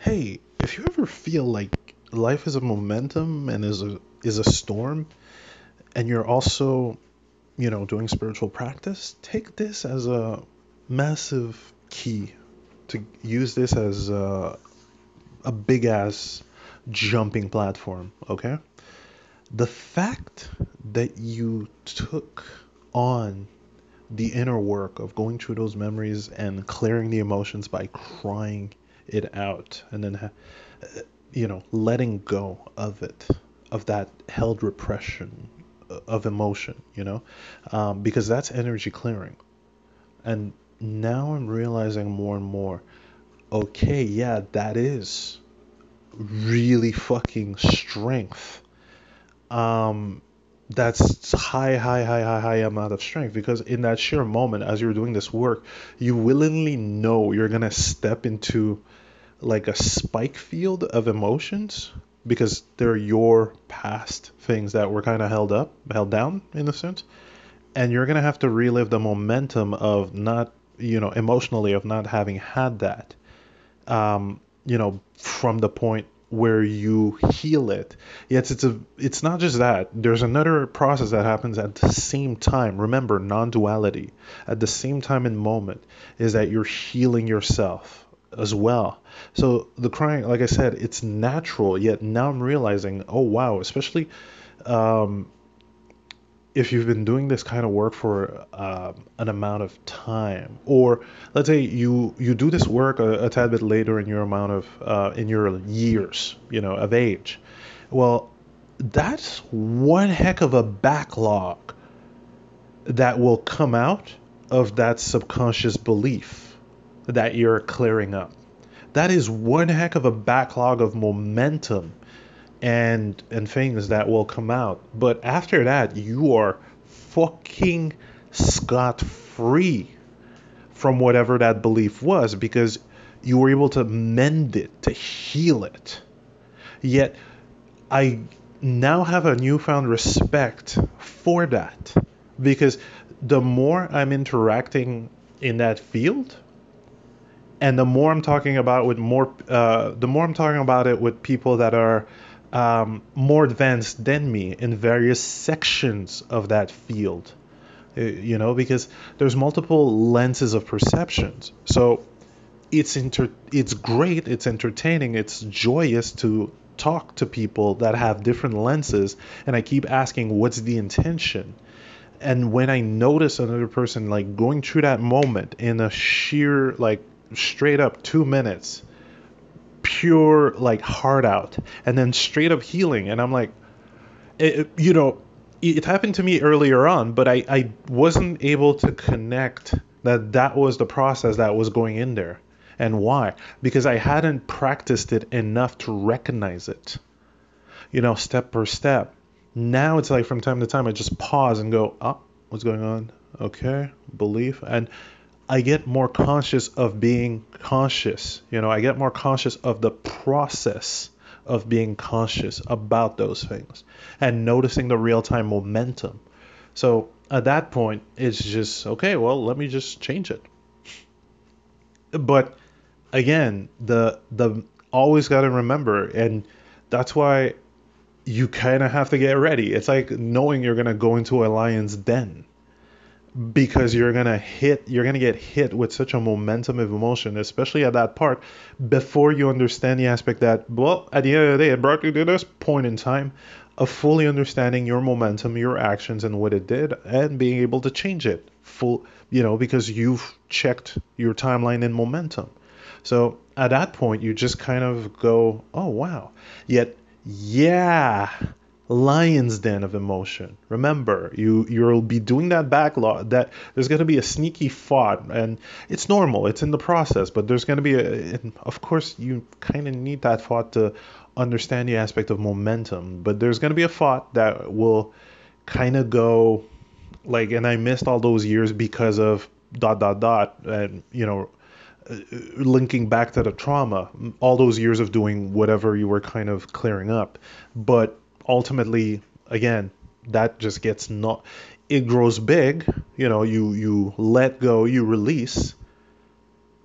hey, if you ever feel like life is a momentum and is a is a storm, and you're also, you know, doing spiritual practice, take this as a massive key to use this as a, a big ass jumping platform. Okay, the fact that you took on the inner work of going through those memories and clearing the emotions by crying it out and then you know letting go of it of that held repression uh, of emotion you know um, because that's energy clearing. And now i'm realizing more and more okay yeah that is really fucking strength. Um that's high, high, high, high, high amount of strength because in that sheer moment, as you're doing this work, you willingly know you're gonna step into like a spike field of emotions because they're your past things that were kind of held up, held down in a sense, and you're gonna have to relive the momentum of not, you know, emotionally of not having had that, um, you know, from the point where you heal it. Yes, it's a it's not just that. There's another process that happens at the same time. Remember, non-duality. At the same time and moment is that you're healing yourself as well. So the crying, like I said, it's natural. Yet now I'm realizing, oh wow, especially um, if you've been doing this kind of work for uh, an amount of time, or let's say you you do this work a, a tad bit later in your amount of uh, in your years, you know, of age, well, that's one heck of a backlog that will come out of that subconscious belief that you're clearing up. That is one heck of a backlog of momentum and and things that will come out. But after that, you are fucking scot free from whatever that belief was because you were able to mend it, to heal it. Yet I now have a newfound respect for that because the more I'm interacting in that field, and the more I'm talking about with more, uh, the more I'm talking about it with people that are um, more advanced than me in various sections of that field. Uh, you know, because there's multiple lenses of perceptions. So it's inter- it's great, it's entertaining, it's joyous to talk to people that have different lenses and I keep asking what's the intention? And when I notice another person like going through that moment in a sheer like straight up 2 minutes pure like heart out and then straight up healing. And i'm like it, you know it happened to me earlier on but I, I wasn't able to connect that that was the process that was going in there and why. Because i hadn't practiced it enough to recognize it you know step per step. Now it's like from time to time i just pause and go oh what's going on? Okay belief. And I get more conscious of being conscious. You know, I get more conscious of the process of being conscious about those things and noticing the real time momentum. So at that point, it's just, okay, well, let me just change it. But again, the, the, always got to remember, and that's why you kind of have to get ready. It's like knowing you're going to go into a lion's den because you're gonna hit you're gonna get hit with such a momentum of emotion especially at that part before you understand the aspect that well at the end of the day it brought you to this point in time of fully understanding your momentum your actions and what it did and being able to change it full you know because you've checked your timeline and momentum. So at that point you just kind of go oh wow. Yet yeah lion's den of emotion. Remember, you you'll be doing that backlog. That there's going to be a sneaky thought, and it's normal. It's in the process, but there's going to be a. Of course, you kind of need that thought to understand the aspect of momentum. But there's going to be a thought that will kind of go like, and I missed all those years because of dot dot dot, and you know uh, linking back to the trauma, all those years of doing whatever you were kind of clearing up. But ultimately, again, that just gets not. It grows big. You know, you you let go, you release.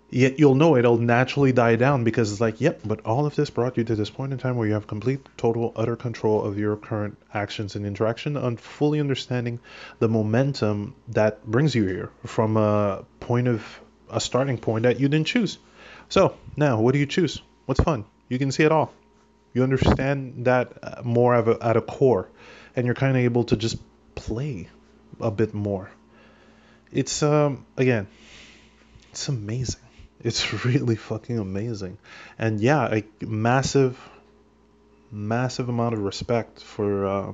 Yet you'll know it'll naturally die down because it's like, yep, but all of this brought you to this point in time where you have complete, total, utter control of your current actions and interaction and fully understanding the momentum that brings you here from a point of a starting point that you didn't choose. So now, what do you choose? What's fun? You can see it all. You understand that uh, more a, at a core, and you're kind of able to just play a bit more. It's um again, it's amazing. It's really fucking amazing. And yeah, a massive, massive amount of respect for uh,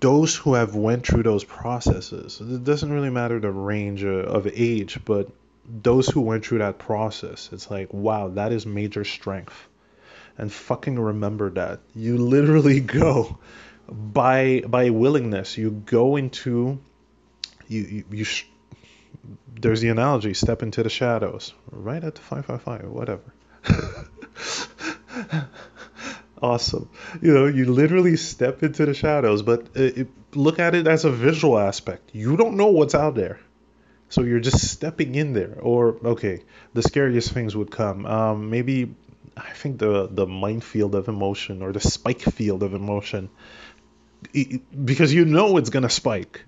those who have went through those processes. It doesn't really matter the range of age, but those who went through that process, it's like, wow, that is major strength. And fucking remember that. You literally go by by willingness. You go into you you, you sh- there's the analogy step into the shadows right at the 555 whatever awesome you know you literally step into the shadows but it, it, look at it as a visual aspect you don't know what's out there so you're just stepping in there or okay the scariest things would come um, maybe i think the the minefield of emotion or the spike field of emotion because you know it's to spike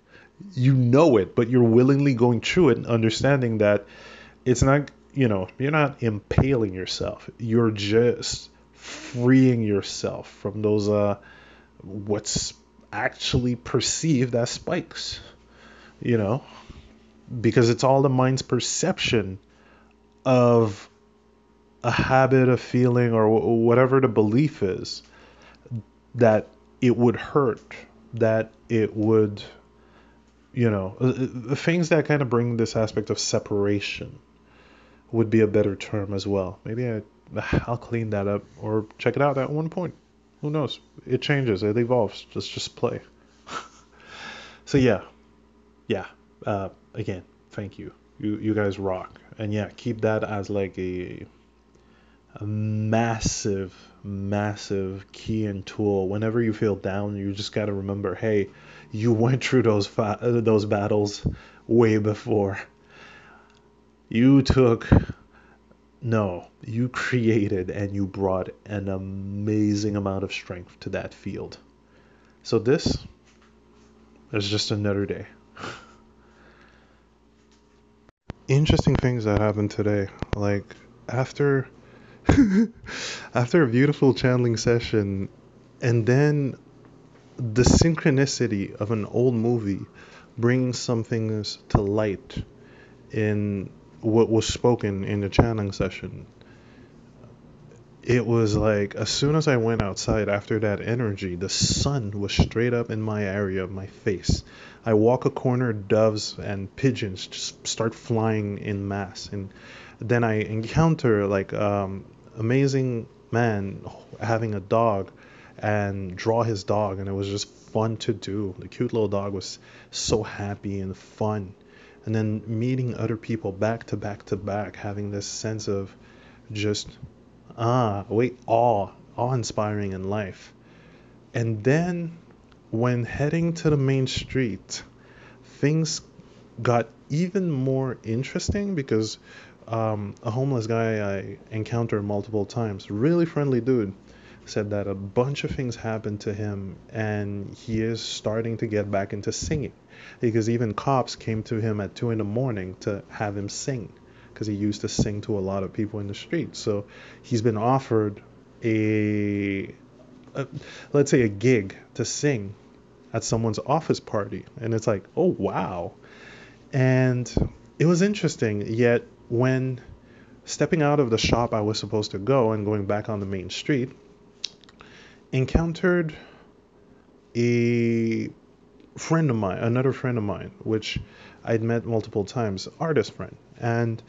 you know it, but you're willingly going through it, understanding that it's not, you know, you're not impaling yourself. You're just freeing yourself from those, uh, what's actually perceived as spikes, you know, because it's all the mind's perception of a habit, a feeling, or whatever the belief is that it would hurt, that it would you know, uh, uh, things that kind of bring this aspect of separation would be a better term as well. Maybe I, I'll clean that up or check it out at one point. Who knows? It changes, it evolves. Just just play. so yeah, yeah. Uh, again, thank you. You you guys rock. And yeah, keep that as like a massive, massive key and tool. Whenever you feel down, you just got to remember, hey, you went through those fa- uh, those battles way before. You took no, you created and you brought an amazing amount of strength to that field. So this is just another day. Interesting things that happened today. Like after after a beautiful channeling session and then the synchronicity of an old movie bringing some things to light in what was spoken in the channeling session. It was like as soon as I went outside after that energy, the sun was straight up in my area of my face. I walk a corner, doves and pigeons just start flying in mass, and then I encounter like um, amazing man having a dog and draw his dog and it was just fun to do. The cute little dog was so happy and fun. And then meeting other people back to back to back having this sense of just ah wait awe awe inspiring in life. And then when heading to the main street things got even more interesting because um, a homeless guy I encountered multiple times really friendly dude said that a bunch of things happened to him and he is starting to get back into singing. Because even cops came to him at 2 in the morning to have him sing because he used to sing to a lot of people in the street. So he's been offered a, a let's say a gig to sing at someone's office party. And it's like oh wow. And it was interesting yet when stepping out of the shop I was supposed to go and going back on the main street encountered a friend of mine, another friend of mine, which I'd met multiple times, artist friend, and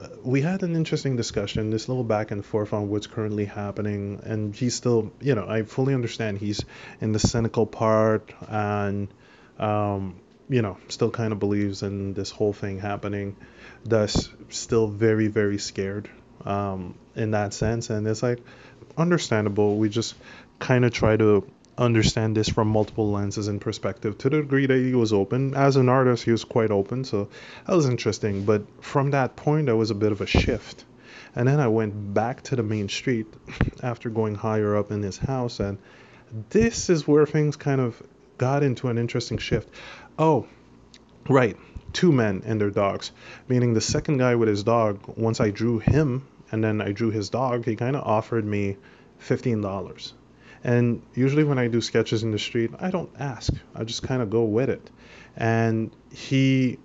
uh, we had an interesting discussion, this little back and forth on what's currently happening, and he's still, you know, I fully understand he's in the cynical part and, um, you know, still kind of believes in this whole thing happening, thus still very, very scared um, in that sense, and it's like understandable. We just kind of try to understand this from multiple lenses and perspective to the degree that he was open. As an artist, he was quite open, so that was interesting. But from that point, there was a bit of a shift. And then I went back to the main street after going higher up in his house, and this is where things kind of got into an interesting shift. Oh, right, two men and their dogs, meaning the second guy with his dog, once I drew him and then I drew his dog, he kind of offered me $15 and usually when I do sketches in the street, I don't ask. I just kind of go with it. And he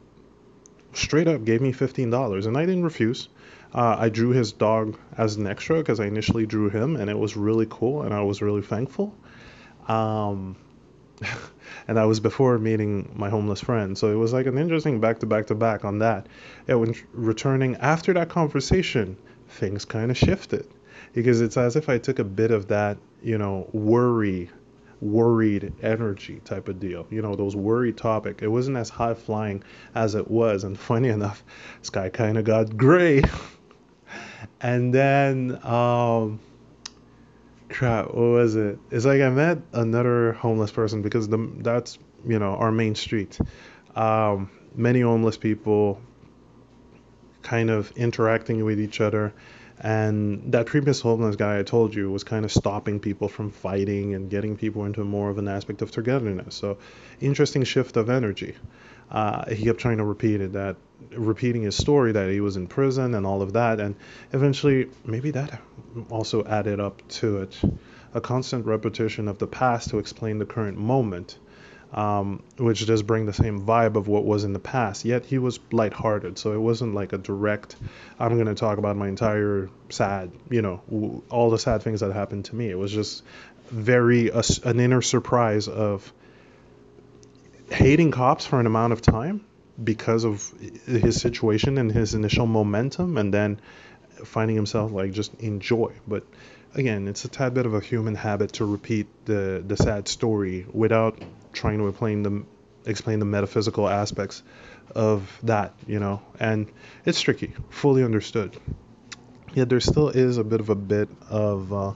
straight up gave me $15 and I didn't refuse. Uh, I drew his dog as an extra because I initially drew him and it was really cool and I was really thankful. Um, and that was before meeting my homeless friend. So it was like an interesting back to back to back on that. And when returning after that conversation, things kind of shifted because it's as if I took a bit of that, you know, worry, worried energy type of deal. You know, those worry topic. It wasn't as high flying as it was, and funny enough, sky kind of got gray. and then, um, crap, what was it? It's like I met another homeless person because the that's you know our main street. Um, many homeless people kind of interacting with each other and that previous homeless guy I told you was kind of stopping people from fighting and getting people into more of an aspect of togetherness. So, interesting shift of energy. Uh, he kept trying to repeat it, that repeating his story that he was in prison and all of that, and eventually maybe that also added up to it. A constant repetition of the past to explain the current moment um, which does bring the same vibe of what was in the past. Yet he was lighthearted, so it wasn't like a direct. I'm going to talk about my entire sad, you know, all the sad things that happened to me. It was just very a, an inner surprise of hating cops for an amount of time because of his situation and his initial momentum, and then finding himself like just enjoy. But again, it's a tad bit of a human habit to repeat the the sad story without trying to explain the explain the metaphysical aspects of that, you know. And it's tricky, fully understood. Yet there still is a bit of a bit of uh,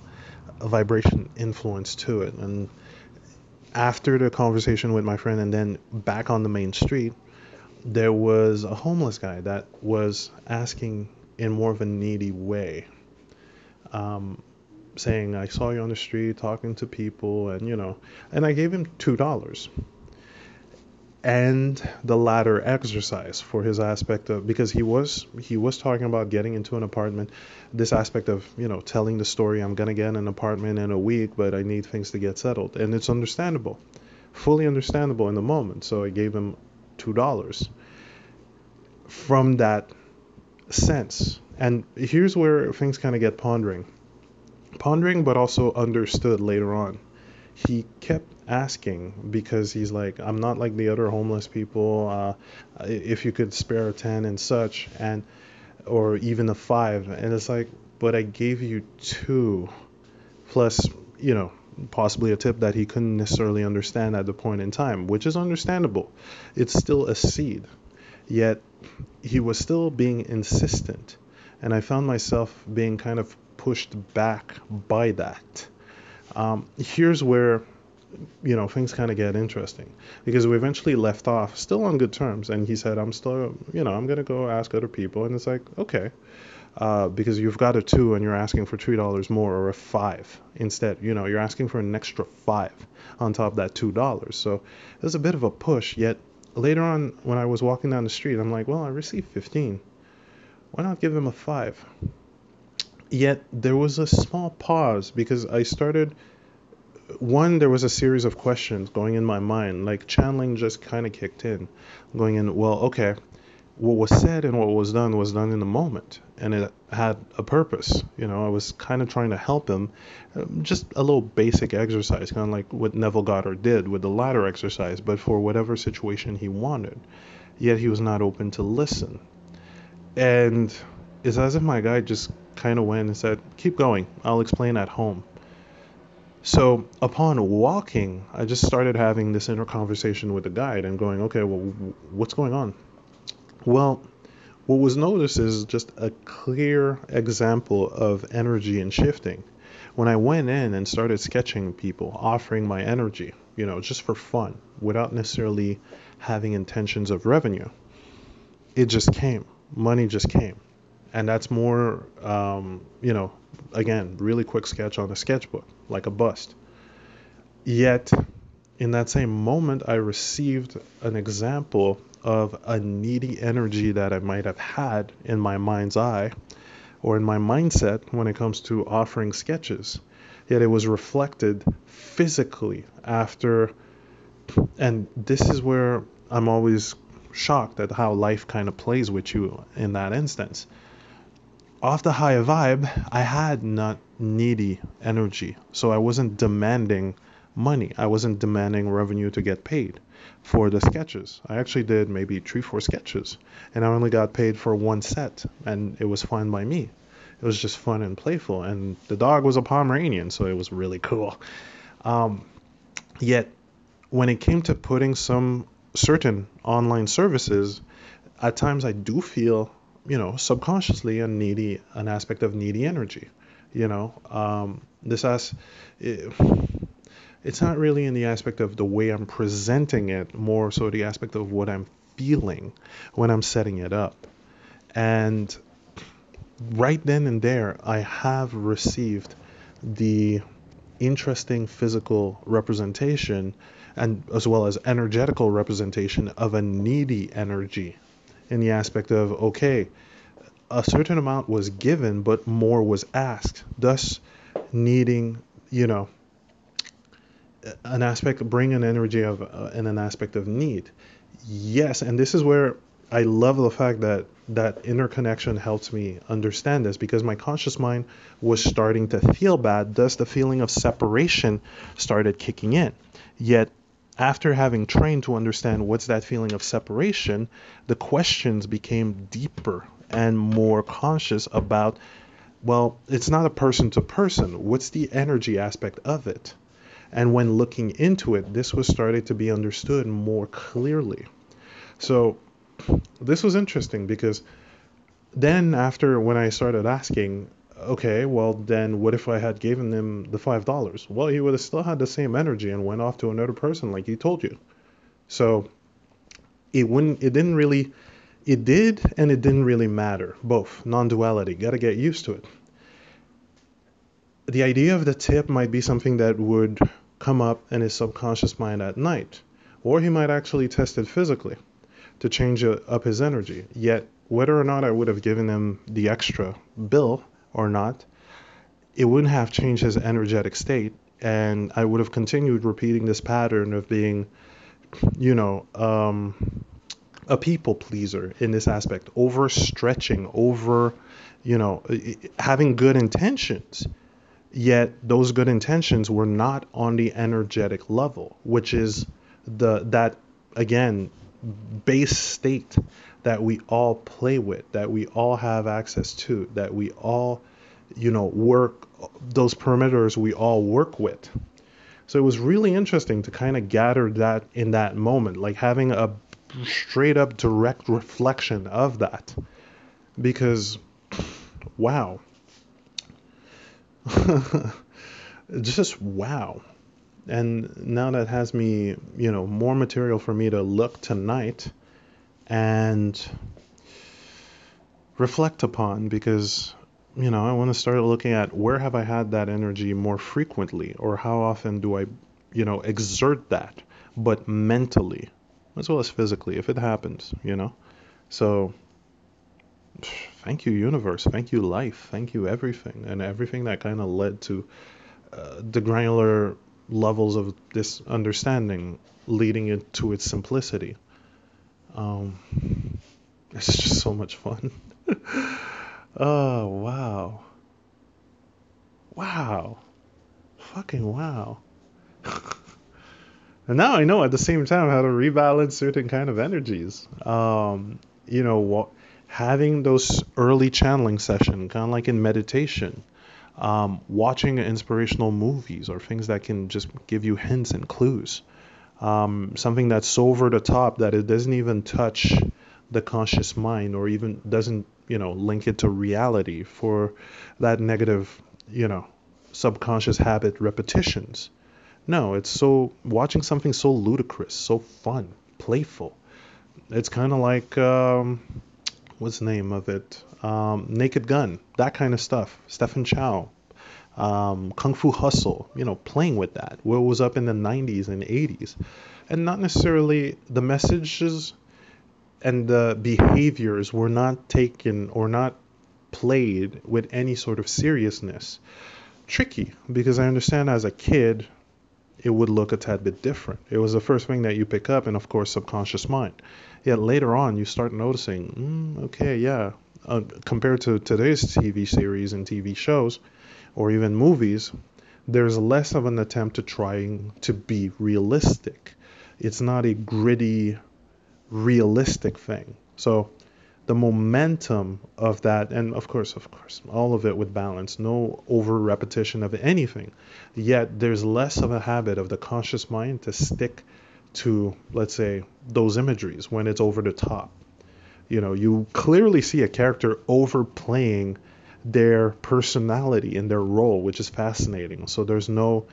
a vibration influence to it. And after the conversation with my friend, and then back on the main street, there was a homeless guy that was asking in more of a needy way. Um, saying I saw you on the street talking to people and you know and I gave him two dollars and the ladder exercise for his aspect of because he was he was talking about getting into an apartment. This aspect of you know telling the story I'm gonna get an apartment in a week but I need things to get settled. And it's understandable fully understandable in the moment. So I gave him two dollars from that sense. And here's where things kind of get pondering. Pondering but also understood later on. He kept asking because he's like, I'm not like the other homeless people. Uh, if you could spare a 10 and such, and or even a five. And it's like, but I gave you two, plus, you know, possibly a tip that he couldn't necessarily understand at the point in time, which is understandable. It's still a seed. Yet he was still being insistent. And I found myself being kind of pushed back by that. Um, here's where you know things kind of get interesting. Because we eventually left off still on good terms and he said i'm still you know i'm going to go ask other people and it's like okay. Uh, because you've got a two and you're asking for three dollars more or a five instead you know you're asking for an extra five on top of that two dollars. So there's a bit of a push yet later on when i was walking down the street i'm like well i received 15 why not give him a five Yet there was a small pause because I started. One, there was a series of questions going in my mind, like channeling just kind of kicked in, going in, well, okay, what was said and what was done was done in the moment, and it had a purpose. You know, I was kind of trying to help him, um, just a little basic exercise, kind of like what Neville Goddard did with the ladder exercise, but for whatever situation he wanted. Yet he was not open to listen. And it's as if my guy just kind of went and said, Keep going, I'll explain at home. So upon walking, I just started having this inner conversation with the guide and going, Okay, well, what's going on? Well, what was noticed is just a clear example of energy and shifting. when I went in and started sketching people, offering my energy, you know, just for fun, without necessarily having intentions of revenue, it just came. Money just came. And that's more, um, you know, again, really quick sketch on a sketchbook, like a bust. Yet, in that same moment, I received an example of a needy energy that I might have had in my mind's eye or in my mindset when it comes to offering sketches. Yet it was reflected physically after, and this is where I'm always shocked at how life kind of plays with you in that instance. Off the high vibe, I had not needy energy, so I wasn't demanding money. I wasn't demanding revenue to get paid for the sketches. I actually did maybe three, four sketches, and I only got paid for one set, and it was fine by me. It was just fun and playful, and the dog was a Pomeranian, so it was really cool. Um, yet, when it came to putting some certain online services, at times I do feel, you know, subconsciously a needy, an aspect of needy energy. You know, um, this has. It, it's not really in the aspect of the way I'm presenting it, more so the aspect of what I'm feeling when I'm setting it up. And right then and there, I have received the interesting physical representation and as well as energetical representation of a needy energy in the aspect of okay a certain amount was given but more was asked. Thus needing you know an aspect bring an energy of uh, and an aspect of need. Yes and this is where i love the fact that that interconnection helps me understand this because my conscious mind was starting to feel bad. Thus the feeling of separation started kicking in. Yet after having trained to understand what's that feeling of separation the questions became deeper and more conscious about well it's not a person to person what's the energy aspect of it and when looking into it, this was started to be understood more clearly. So this was interesting because then after when I started asking, okay, well then what if I had given him the five dollars? Well, he would have still had the same energy and went off to another person like he told you. So it wouldn't it didn't really it did and it didn't really matter. Both non-duality. Got to get used to it. The idea of the tip might be something that would come up in his subconscious mind at night. Or he might actually test it physically to change uh, up his energy. Yet, whether or not I would have given him the extra bill or not, it wouldn't have changed his energetic state. And I would have continued repeating this pattern of being, you know, um, a people pleaser in this aspect, overstretching, over, you know, having good intentions Yet those good intentions were not on the energetic level, which is the that again base state that we all play with, that we all have access to, that we all, you know, work those parameters we all work with. So it was really interesting to kind of gather that in that moment, like having a straight up direct reflection of that. Because wow, just wow. And now that has me, you know, more material for me to look tonight and reflect upon because, you know, I want to start looking at where have I had that energy more frequently or how often do I, you know, exert that, but mentally as well as physically if it happens, you know. So thank you universe. Thank you life. Thank you everything. And everything that kind of led to uh, the granular levels of this understanding leading it to its simplicity um, it's just so much fun. Oh wow. Wow. Fucking wow. And now i know at the same time how to rebalance certain kind of energies. Um, you know what having those early channeling session, kind of like in meditation, um, watching inspirational movies or things that can just give you hints and clues. Um, something that's over the top that it doesn't even touch the conscious mind or even doesn't, you know, link it to reality for that negative, you know, subconscious habit repetitions. No, it's so watching something so ludicrous, so fun, playful. It's kind of like um, what's the name of it? Um, Naked Gun, that kind of stuff. Stephen Chow, um, Kung Fu Hustle, you know, playing with that. What was up in the 90s and 80s, and not necessarily the messages and the behaviors were not taken or not played with any sort of seriousness. Tricky because I understand as a kid it would look a tad bit different. It was the first thing that you pick up, and of course, subconscious mind. Yet later on, you start noticing, mm, okay, yeah, uh, compared to today's TV series and TV shows, or even movies, there's less of an attempt to trying to be realistic. It's not a gritty, realistic thing. So the momentum of that, and of course, of course, all of it with balance, no over repetition of anything. Yet there's less of a habit of the conscious mind to stick to, let's say, those imageries when it's over the top. You know, you clearly see a character overplaying their personality in their role, which is fascinating. So there's no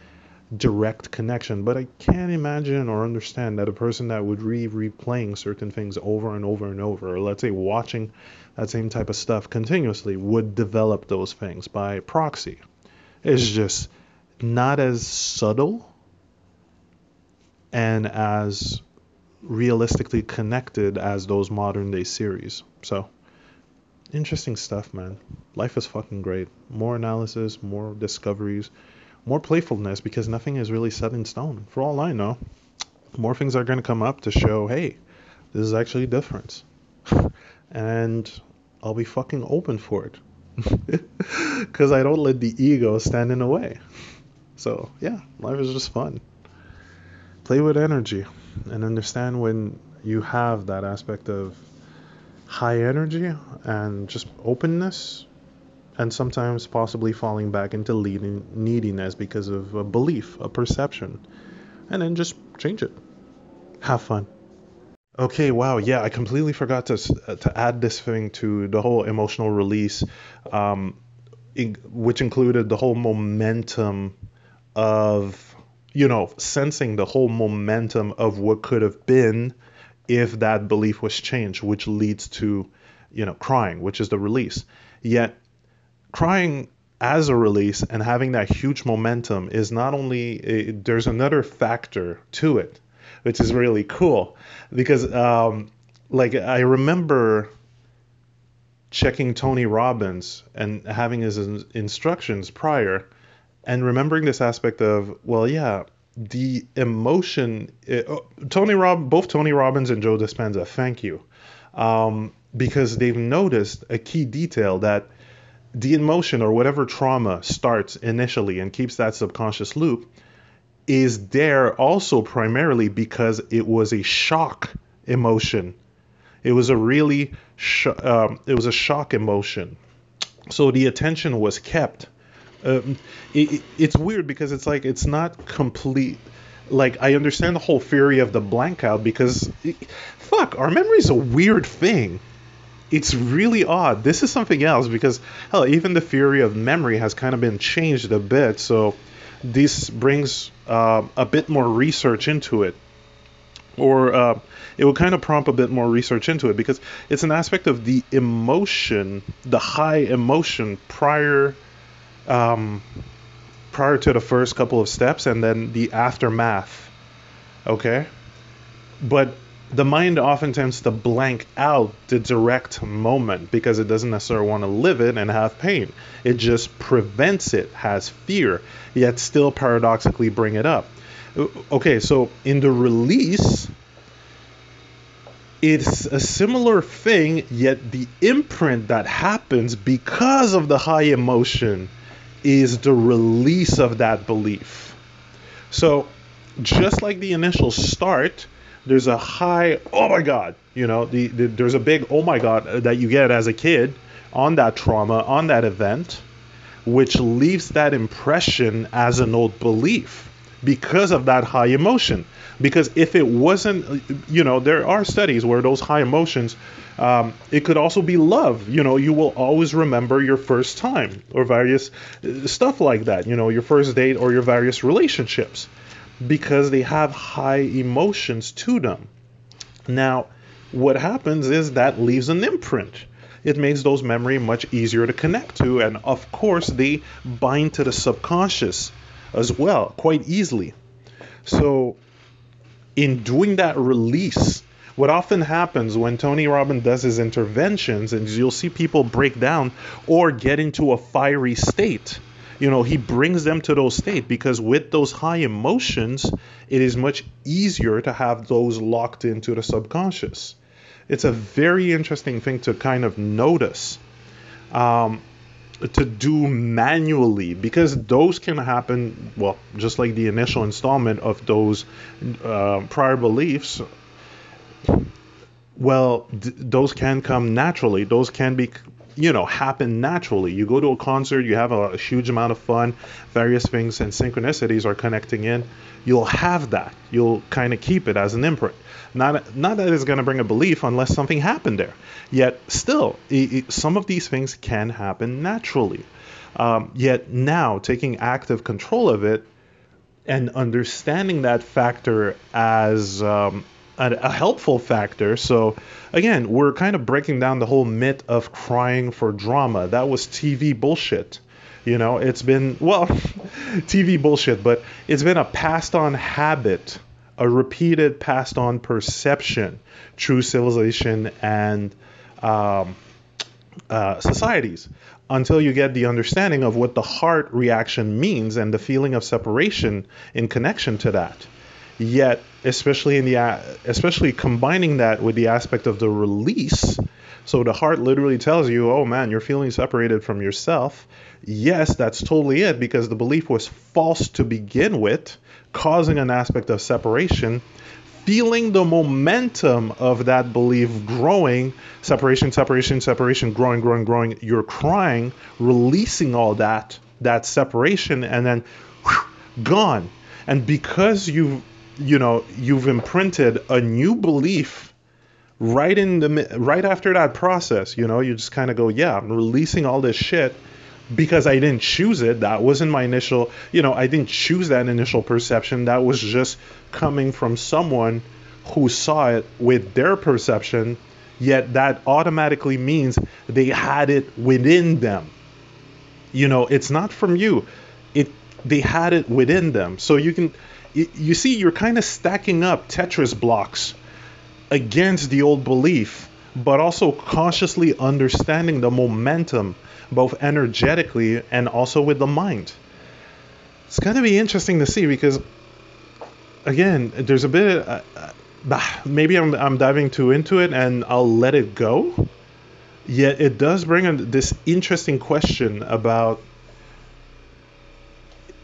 direct connection. But I can't imagine or understand that a person that would re replaying certain things over and over and over, or let's say watching that same type of stuff continuously, would develop those things by proxy. It's just not as subtle and as realistically connected as those modern day series. So, interesting stuff, man. Life is fucking great. More analysis, more discoveries more playfulness because nothing is really set in stone. For all I know, more things are going to come up to show, hey, this is actually a difference. and I'll be fucking open for it. Because I don't let the ego stand in the way. So, yeah, life is just fun. Play with energy and understand when you have that aspect of high energy and just openness and sometimes possibly falling back into leading, neediness because of a belief, a perception, and then just change it. Have fun. Okay, wow, yeah, I completely forgot to uh, to add this thing to the whole emotional release, um, in, which included the whole momentum of, you know, sensing the whole momentum of what could have been if that belief was changed, which leads to, you know, crying, which is the release. Yet crying as a release and having that huge momentum is not only a, there's another factor to it which is really cool because um, like i remember checking tony robbins and having his instructions prior and remembering this aspect of well yeah the emotion it, oh, tony rob both tony robbins and joe dispenza thank you um, because they've noticed a key detail that the emotion or whatever trauma starts initially and keeps that subconscious loop is there also primarily because it was a shock emotion. It was a really sh- um, it was a shock emotion. So the attention was kept. Um, it, it's weird because it's like it's not complete. Like I understand the whole theory of the blank out because, fuck, our memory is a weird thing it's really odd. This is something else because hell, even the theory of memory has kind of been changed a bit. So this brings uh, a bit more research into it, or uh, it will kind of prompt a bit more research into it because it's an aspect of the emotion, the high emotion prior. Um, prior to the first couple of steps and then the aftermath okay but the mind often tends to blank out the direct moment because it doesn't necessarily want to live it and have pain. It just prevents it, has fear, yet still paradoxically bring it up. Okay, so in the release, it's a similar thing, yet the imprint that happens because of the high emotion is the release of that belief. So, just like the initial start, there's a high oh my god you know the, the, there's a big oh my god uh, that you get as a kid on that trauma on that event which leaves that impression as an old belief because of that high emotion. Because if it wasn't, you know, there are studies where those high emotions, um, it could also be love. You know, you will always remember your first time or various uh, stuff like that, you know, your first date or your various relationships because they have high emotions to them. Now, what happens is that leaves an imprint. It makes those memory much easier to connect to, and of course, they bind to the subconscious as well quite easily. So, in doing that release, what often happens when Tony Robbins does his interventions, and you'll see people break down or get into a fiery state. You know, he brings them to those state because with those high emotions, it is much easier to have those locked into the subconscious. It's a very interesting thing to kind of notice. Um, to do manually because those can happen well just like the initial installment of those uh, prior beliefs well those can come naturally. Those can be you know happen naturally. You go to a concert you have a, a huge amount of fun various things and synchronicities are connecting in you'll have that. You'll kind of keep it as an imprint. Not not that it's going to bring a belief unless something happened there. Yet still it, it, some of these things can happen naturally. Um, yet now taking active control of it and understanding that factor as um, a, a, helpful factor. So, again, we're kind of breaking down the whole myth of crying for drama. That was TV bullshit. You know, it's been, well, TV bullshit, but it's been a passed on habit, a repeated passed on perception through civilization and um, uh, societies until you get the understanding of what the heart reaction means and the feeling of separation in connection to that. Yet, especially in the especially combining that with the aspect of the release, so the heart literally tells you, "Oh man, you're feeling separated from yourself." Yes, that's totally it because the belief was false to begin with, causing an aspect of separation. Feeling the momentum of that belief growing, separation, separation, separation, growing, growing, growing. You're crying, releasing all that, that separation, and then whew, gone. And because you've you know you've imprinted a new belief right in the right after that process you know? You just kind of go yeah i'm releasing all this shit because i didn't choose it. That wasn't my initial you know i didn't choose that initial perception. That was just coming from someone who saw it with their perception yet that automatically means they had it within them. You know it's not from you. It they had it within them. So you can you see, you're kind of stacking up Tetris blocks against the old belief, but also consciously understanding the momentum, both energetically and also with the mind. It's going to be interesting to see because, again, there's a bit. Of, uh, uh, maybe I'm, I'm diving too into it and I'll let it go. Yet it does bring this interesting question about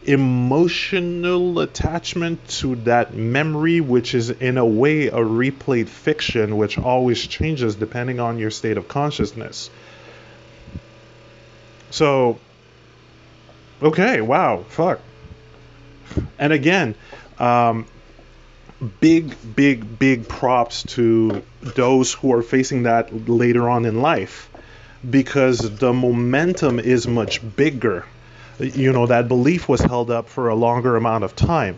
emotional attachment to that memory, which is in a way a replayed fiction, which always changes depending on your state of consciousness. So, okay, wow, fuck. And again, um, big, big, big props to those who are facing that later on in life because the momentum is much bigger you know that belief was held up for a longer amount of time.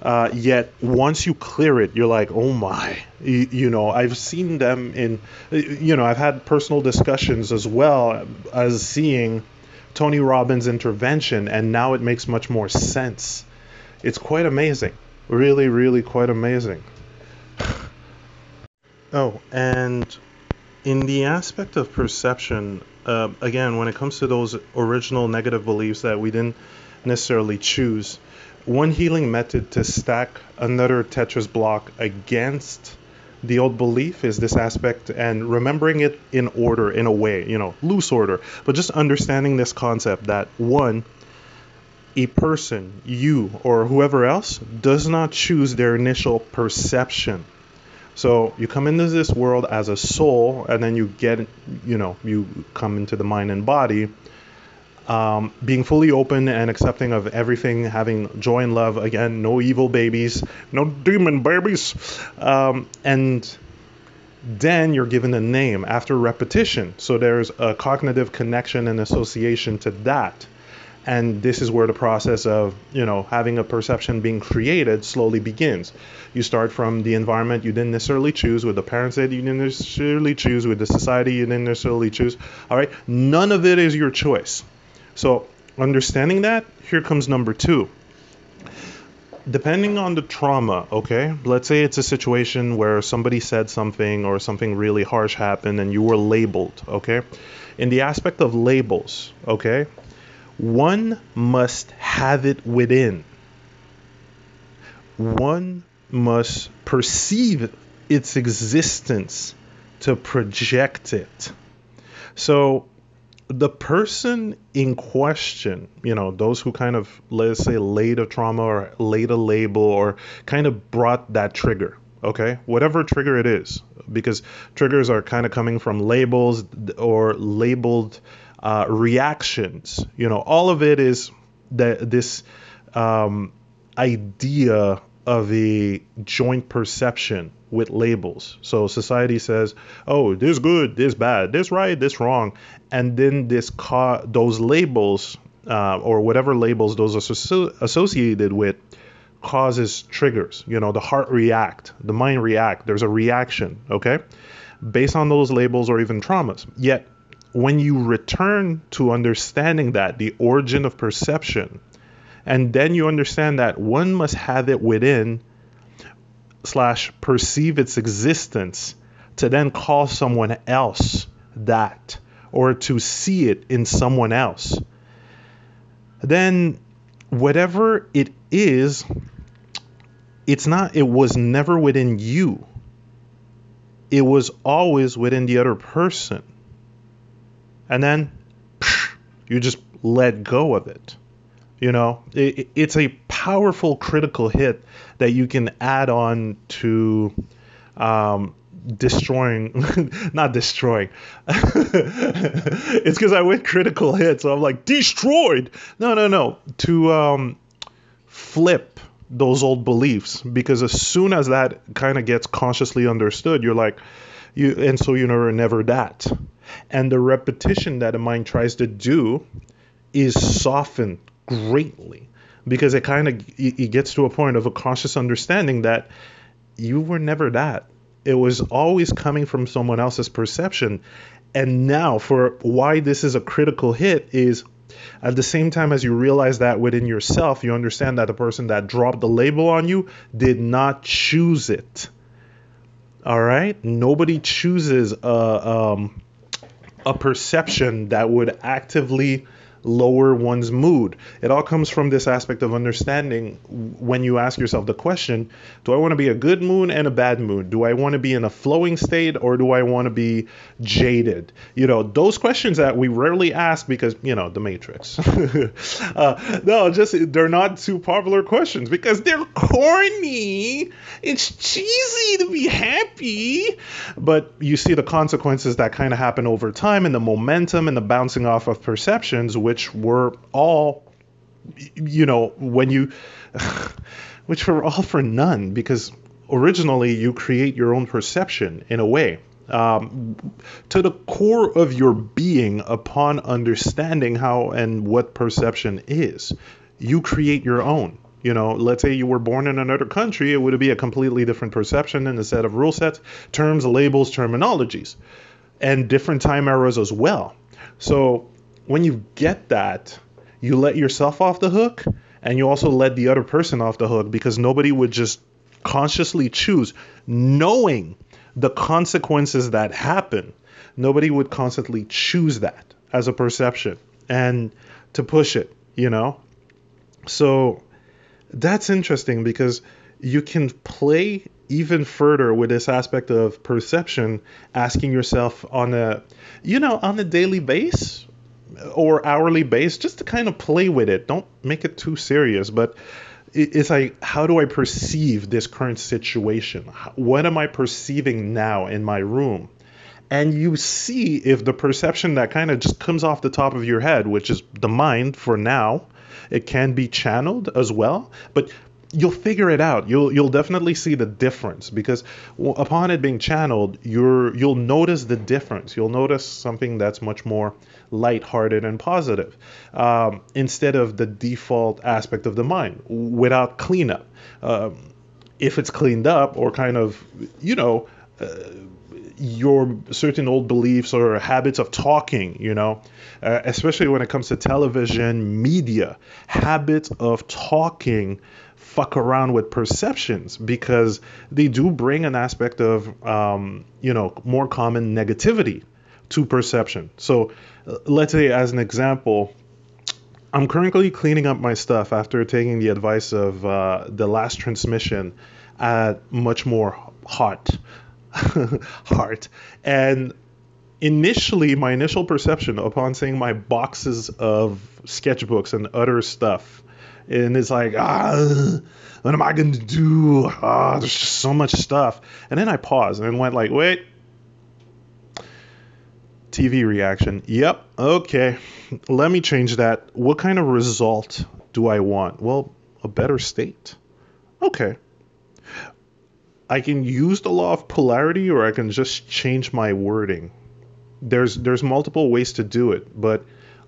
Uh, yet once you clear it you're like oh my you, you, know i've seen them in you know i've had personal discussions as well as seeing tony robbins intervention and now it makes much more sense. It's quite amazing. Really really quite amazing. Oh and in the aspect of perception uh, again, when it comes to those original negative beliefs that we didn't necessarily choose, one healing method to stack another Tetris block against the old belief is this aspect and remembering it in order, in a way, you know, loose order, but just understanding this concept that one, a person, you, or whoever else, does not choose their initial perception so you come into this world as a soul, and then you get, you know, you come into the mind and body um, being fully open and accepting of everything, having joy and love. Again, no evil babies, no demon babies. Um, and then you're given a name after repetition. So there's a cognitive connection and association to that. And this is where the process of, you know, having a perception being created slowly begins. You start from the environment you didn't necessarily choose, with the parents that you didn't necessarily choose, with the society you didn't necessarily choose. All right. None of it is your choice. So, understanding that, here comes number two. Depending on the trauma, okay, let's say it's a situation where somebody said something or something really harsh happened and you were labeled, okay? In the aspect of labels, okay, one must have it within. One must perceive its existence to project it. So, the person in question, you know, those who kind of, let's say, laid a trauma or laid a label or kind of brought that trigger, okay? Whatever trigger it is, because triggers are kind of coming from labels or labeled uh, reactions. You know, all of it is that this um, idea of a joint perception with labels. So society says, "Oh, this good, this bad, this right, this wrong," and then this ca- those labels uh, or whatever labels those are associated with causes triggers. You know, the heart react, the mind react. There's a reaction, okay, based on those labels or even traumas. Yet, when you return to understanding that the origin of perception, and then you understand that one must have it within slash perceive its existence to then call someone else that or to see it in someone else, then whatever it is, it's not, it was never within you. It was always within the other person. And then you just let go of it. You know, it, it's a powerful critical hit that you can add on to um, destroying not destroying. It's because i went critical hit so i'm like destroyed! No no no. To um, flip those old beliefs because as soon as that kind of gets consciously understood you're like you and so you never never that and the repetition that a mind tries to do is softened greatly because it kind of it gets to a point of a conscious understanding that you were never that it was always coming from someone else's perception. And now, for why this is a critical hit, is at the same time as you realize that within yourself, you understand that the person that dropped the label on you did not choose it. All right? Nobody chooses a, um, a perception that would actively lower one's mood. It all comes from this aspect of understanding when you ask yourself the question do I want to be a good mood and a bad mood? Do I want to be in a flowing state or do I want to be jaded? You know, those questions that we rarely ask because, you know, the Matrix. uh, no, just they're not too popular questions because they're corny. It's cheesy to be happy. But you see the consequences that kind of happen over time and the momentum and the bouncing off of perceptions, which which were all, you know, when you, which were all for none, because originally you create your own perception in a way. Um, to the core of your being, upon understanding how and what perception is, you create your own. You know, let's say you were born in another country, it would be a completely different perception and a set of rule sets, terms, labels, terminologies, and different time eras as well. So when you get that, you let yourself off the hook and you also let the other person off the hook because nobody would just consciously choose knowing the consequences that happen. Nobody would constantly choose that as a perception and to push it, you know? So that's interesting because you can play even further with this aspect of perception asking yourself on a you know on a daily base or hourly base just to kind of play with it. Don't make it too serious, but it's like how do I perceive this current situation? What am I perceiving now in my room? and you see if the perception that kind of just comes off the top of your head, which is the mind for now, it can be channeled as well, but you'll figure it out. You'll you'll definitely see the difference because upon it being channeled, you're you'll notice the difference. You'll notice something that's much more lighthearted and positive um, instead of the default aspect of the mind without cleanup. Um, if it's cleaned up or kind of you know. Uh, your certain old beliefs or habits of talking, you know, uh, especially when it comes to television, media, habits of talking fuck around with perceptions because they do bring an aspect of, um, you know, more common negativity to perception. So uh, let's say, as an example, I'm currently cleaning up my stuff after taking the advice of uh, the last transmission at much more hot heart. And initially, my initial perception upon seeing my boxes of sketchbooks and other stuff, and it's like, ah, what am I going to do? Ah, there's just so much stuff. And then I paused and went like, wait. TV reaction. Yep. Okay. Let me change that. What kind of result do I want? Well, a better state. Okay. I can use the law of polarity or I can just change my wording. There's there's multiple ways to do it, but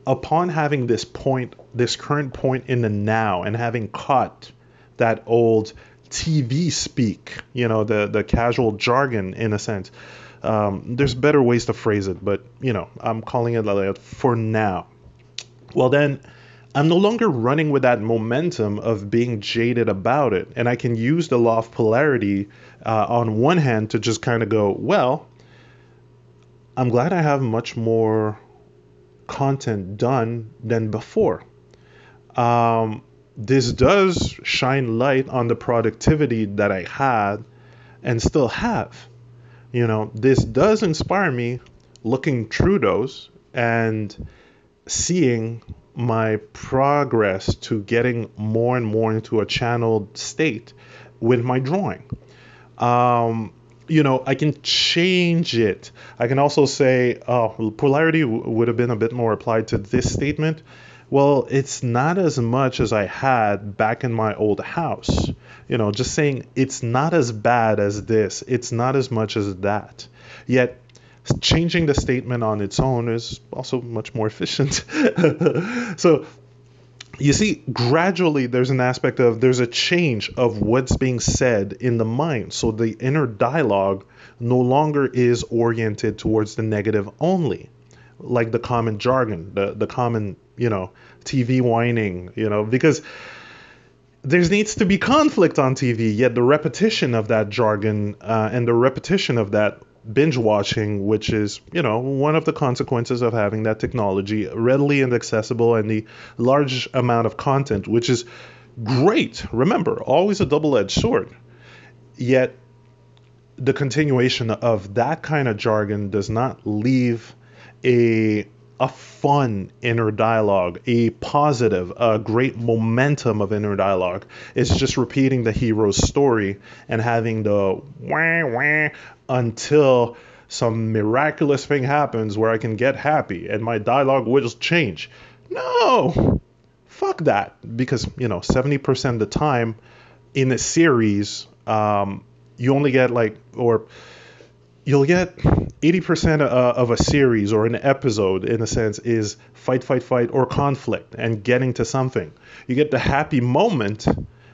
upon having this point, this current point in the now and having caught that old TV speak, you know, the the casual jargon in a sense. Um, there's better ways to phrase it, but you know, I'm calling it like for now. Well, then I'm no longer running with that momentum of being jaded about it. And I can use the law of polarity uh, on one hand to just kind of go, well, I'm glad I have much more content done than before. Um, this does shine light on the productivity that I had and still have. You know, this does inspire me looking through those and seeing my progress to getting more and more into a channeled state with my drawing. Um, you know, I can change it. I can also say, oh, polarity w- would have been a bit more applied to this statement. Well, it's not as much as I had back in my old house. You know, just saying it's not as bad as this, it's not as much as that. Yet changing the statement on its own is also much more efficient. so you see, gradually there's an aspect of there's a change of what's being said in the mind. So the inner dialogue no longer is oriented towards the negative only, like the common jargon, the, the common, you know, TV whining, you know, because there needs to be conflict on TV, yet the repetition of that jargon uh, and the repetition of that binge watching, which is, you know, one of the consequences of having that technology readily and accessible and the large amount of content, which is great. Remember, always a double edged sword. Yet, the continuation of that kind of jargon does not leave a a fun inner dialogue, a positive, a great momentum of inner dialogue. It's just repeating the hero's story and having the wah wah until some miraculous thing happens where I can get happy and my dialogue will just change. No, fuck that. Because, you know, 70% of the time in a series, um, you only get like, or you'll get 80% uh, of a series or an episode, in a sense, is fight, fight, fight, or conflict and getting to something. You get the happy moment,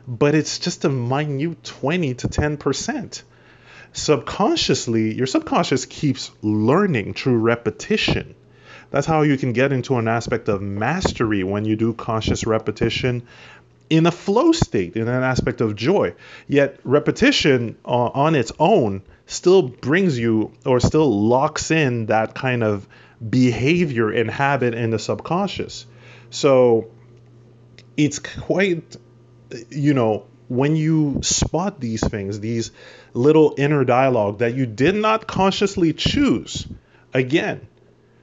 but it's just a minute 20 to 10% subconsciously, your subconscious keeps learning through repetition. That's how you can get into an aspect of mastery when you do conscious repetition in a flow state, in an aspect of joy. Yet, repetition uh, on its own still brings you or still locks in that kind of behavior and habit in the subconscious. So, it's quite, you know, when you spot these things, these little inner dialogue that you did not consciously choose, again,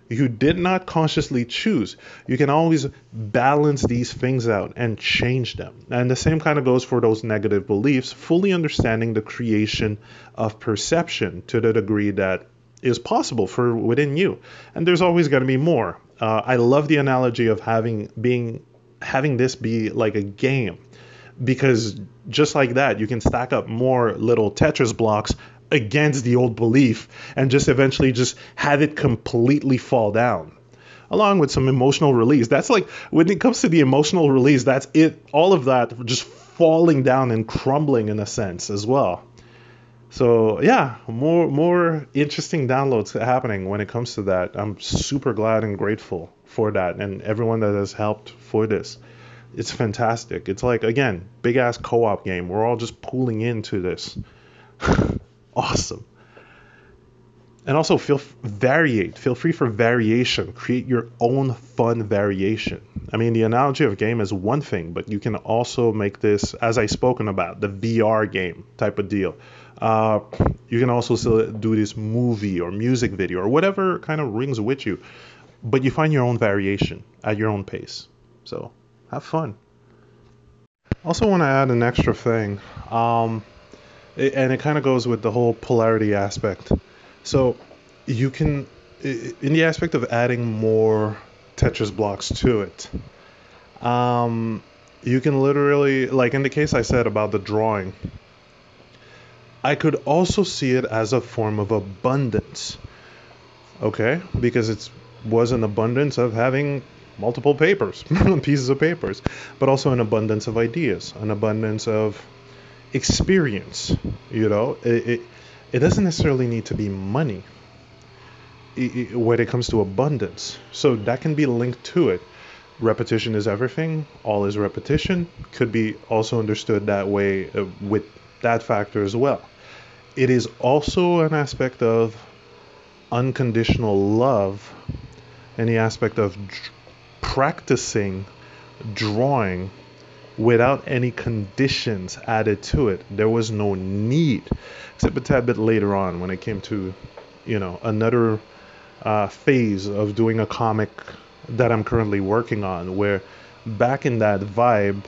you did not consciously choose. You can always balance these things out and change them. And the same kind of goes for those negative beliefs, fully understanding the creation of perception to the degree that is possible for within you, and there's always going to be more. Uh, I love the analogy of having being having this be like a game because just like that, you can stack up more little Tetris blocks against the old belief and just eventually just have it completely fall down along with some emotional release that's like when it comes to the emotional release that's it all of that just falling down and crumbling in a sense as well so yeah more more interesting downloads happening when it comes to that i'm super glad and grateful for that and everyone that has helped for this it's fantastic. It's like again, big ass co-op game. We're all just pooling into this. awesome. And also feel variate. Feel free for variation. Create your own fun variation. I mean, the analogy of game is one thing, but you can also make this, as I spoken about, the VR game type of deal. Uh, you can also do this movie or music video or whatever kind of rings with you, but you find your own variation at your own pace. So have fun. Also, want to add an extra thing, um, and it kind of goes with the whole polarity aspect. So, you can, in the aspect of adding more Tetris blocks to it, um, you can literally, like in the case I said about the drawing, I could also see it as a form of abundance. Okay, because it was an abundance of having multiple papers, pieces of papers, but also an abundance of ideas, an abundance of experience. You know, it, it, it doesn't necessarily need to be money when it comes to abundance. So that can be linked to it. Repetition is everything, all is repetition, could be also understood that way uh, with that factor as well. It is also an aspect of unconditional love the aspect of practicing drawing without any conditions added to it. There was no need, except a tad bit later on when it came to, you know, another uh, phase of doing a comic that I'm currently working on, where back in that vibe,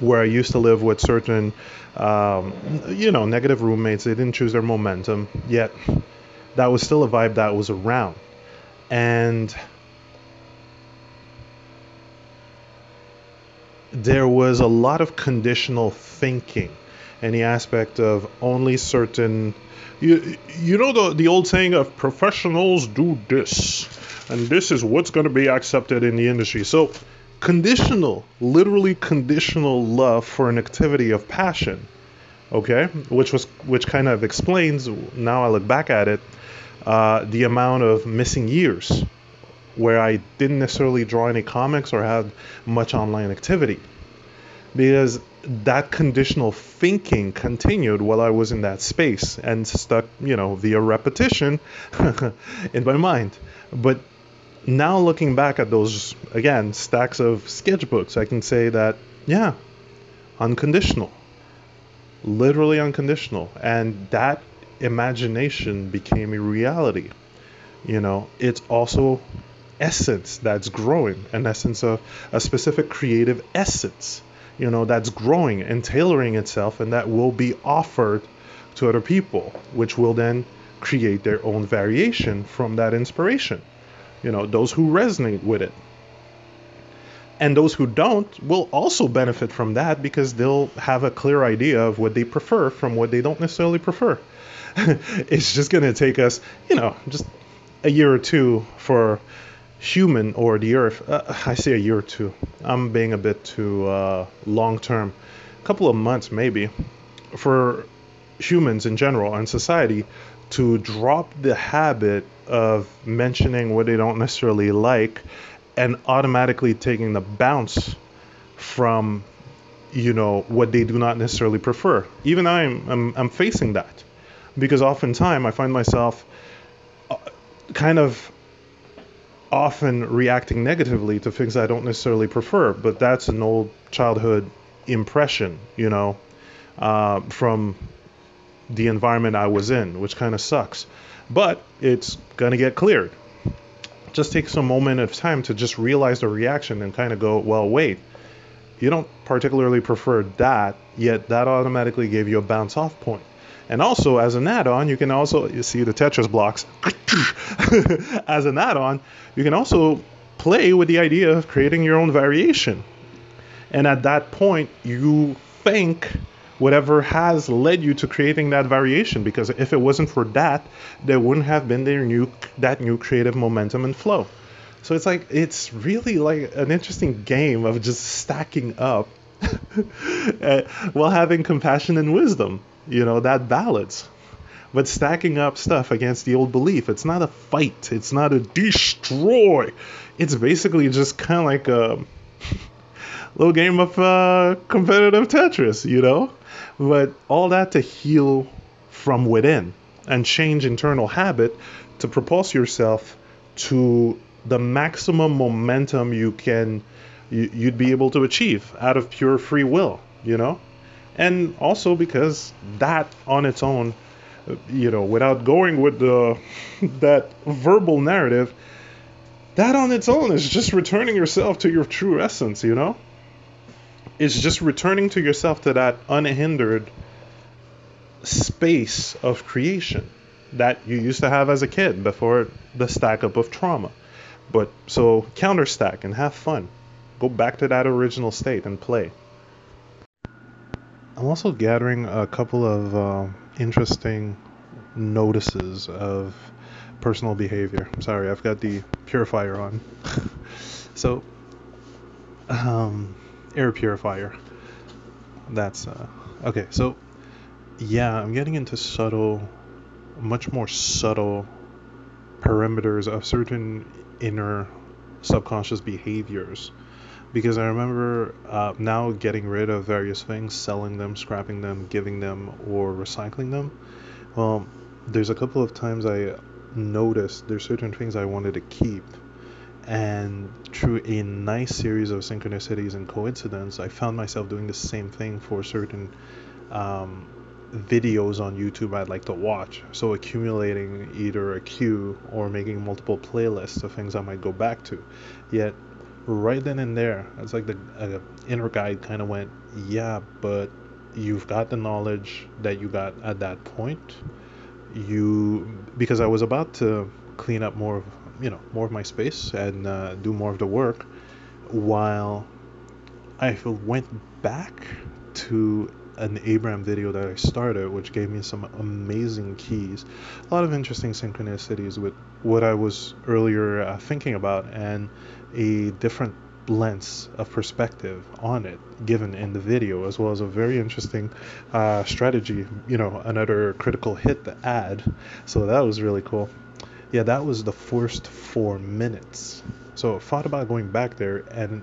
where I used to live with certain, um, you know, negative roommates, they didn't choose their momentum, yet that was still a vibe that was around. And there was a lot of conditional thinking in the aspect of only certain you you know the the old saying of professionals do this and this is what's going to be accepted in the industry. So conditional literally conditional love for an activity of passion okay? Which was which kind of explains now i look back at it uh, the amount of missing years where I didn't necessarily draw any comics or had much online activity. Because that conditional thinking continued while I was in that space and stuck, you know, via repetition in my mind. But now looking back at those, again, stacks of sketchbooks, I can say that, yeah, unconditional. Literally unconditional. And that imagination became a reality. You know, it's also essence that's growing, an essence of a specific creative essence, you know, that's growing and tailoring itself, and that will be offered to other people, which will then create their own variation from that inspiration. You know, those who resonate with it. And those who don't will also benefit from that because they'll have a clear idea of what they prefer from what they don't necessarily prefer. it's just going to take us, you know, just a year or two for human or the earth, uh, I say a year or two. I'm being a bit too uh, long term, a couple of months maybe, for humans in general and society to drop the habit of mentioning what they don't necessarily like and automatically taking the bounce from you know what they do not necessarily prefer even i'm i'm, I'm facing that because oftentimes i find myself uh, kind of often reacting negatively to things I don't necessarily prefer, but that's an old childhood impression, you know, uh, from the environment I was in, which kind of sucks. But it's going to get cleared. Just take some moment of time to just realize the reaction and kind of go, well, wait, you don't particularly prefer that, yet that automatically gave you a bounce off point. And also, as an add-on, you can also you see the Tetris blocks. as an add-on, you can also play with the idea of creating your own variation. And at that point, you think whatever has led you to creating that variation because if it wasn't for that there wouldn't have been their new that new creative momentum and flow so it's like it's really like an interesting game of just stacking up uh, while having compassion and wisdom. You know, that balance. But stacking up stuff against the old belief, it's not a fight. It's not a destroy. It's basically just kind of like a little game of uh, competitive Tetris, you know? But all that to heal from within and change internal habit to propulse yourself to the maximum momentum you can you, you'd be able to achieve out of pure free will you know and also because that on its own you know without going with the that verbal narrative that on its own is just returning yourself to your true essence you know it's just returning to yourself to that unhindered space of creation that you used to have as a kid before the stack up of trauma but so counter stack and have fun. Go back to that original state and play. I'm also gathering a couple of uh, interesting notices of personal behavior. Sorry, I've got the purifier on. so, um, air purifier. That's uh, okay. So, yeah, I'm getting into subtle, much more subtle perimeters of certain inner subconscious behaviors because I remember uh, now getting rid of various things, selling them, scrapping them, giving them, or recycling them. Well, there's a couple of times I noticed there's certain things I wanted to keep, and through a nice series of synchronicities and coincidence, I found myself doing the same thing for certain um, videos on YouTube I'd like to watch. So accumulating either a queue or making multiple playlists of things I might go back to. Yet right then and there, it's like the uh, inner guide kind of went, yeah, but you've got the knowledge that you got at that point. You because I was about to clean up more of you know more of my space and uh, do more of the work while I went back to an Abraham video that I started, which gave me some amazing keys, a lot of interesting synchronicities with what I was earlier uh, thinking about, and a different lens of perspective on it given in the video, as well as a very interesting uh, strategy, you know, another critical hit the ad So that was really cool. Yeah, that was the first four minutes. So I thought about going back there, and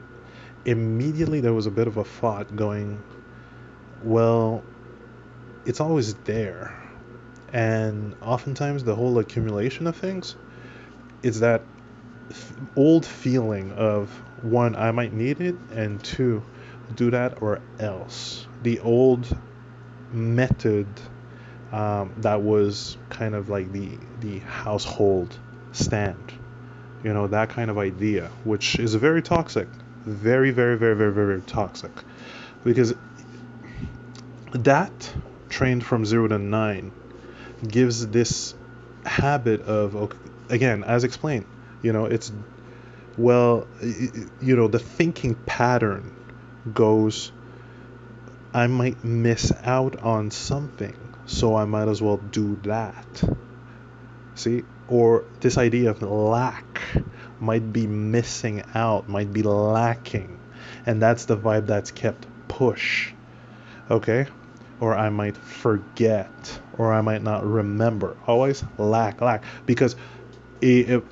immediately there was a bit of a thought going, well, it's always there. And oftentimes, the whole accumulation of things is that old feeling of one, I might need it, and two, do that or else. The old method um, that was kind of like the the household stand, you know, that kind of idea, which is very toxic, very, very, very, very, very toxic, because that trained from 0 to 9 gives this habit of again as explained you know it's well you know the thinking pattern goes i might miss out on something so i might as well do that see or this idea of lack might be missing out might be lacking and that's the vibe that's kept push okay or I might forget, or I might not remember. Always lack, lack. Because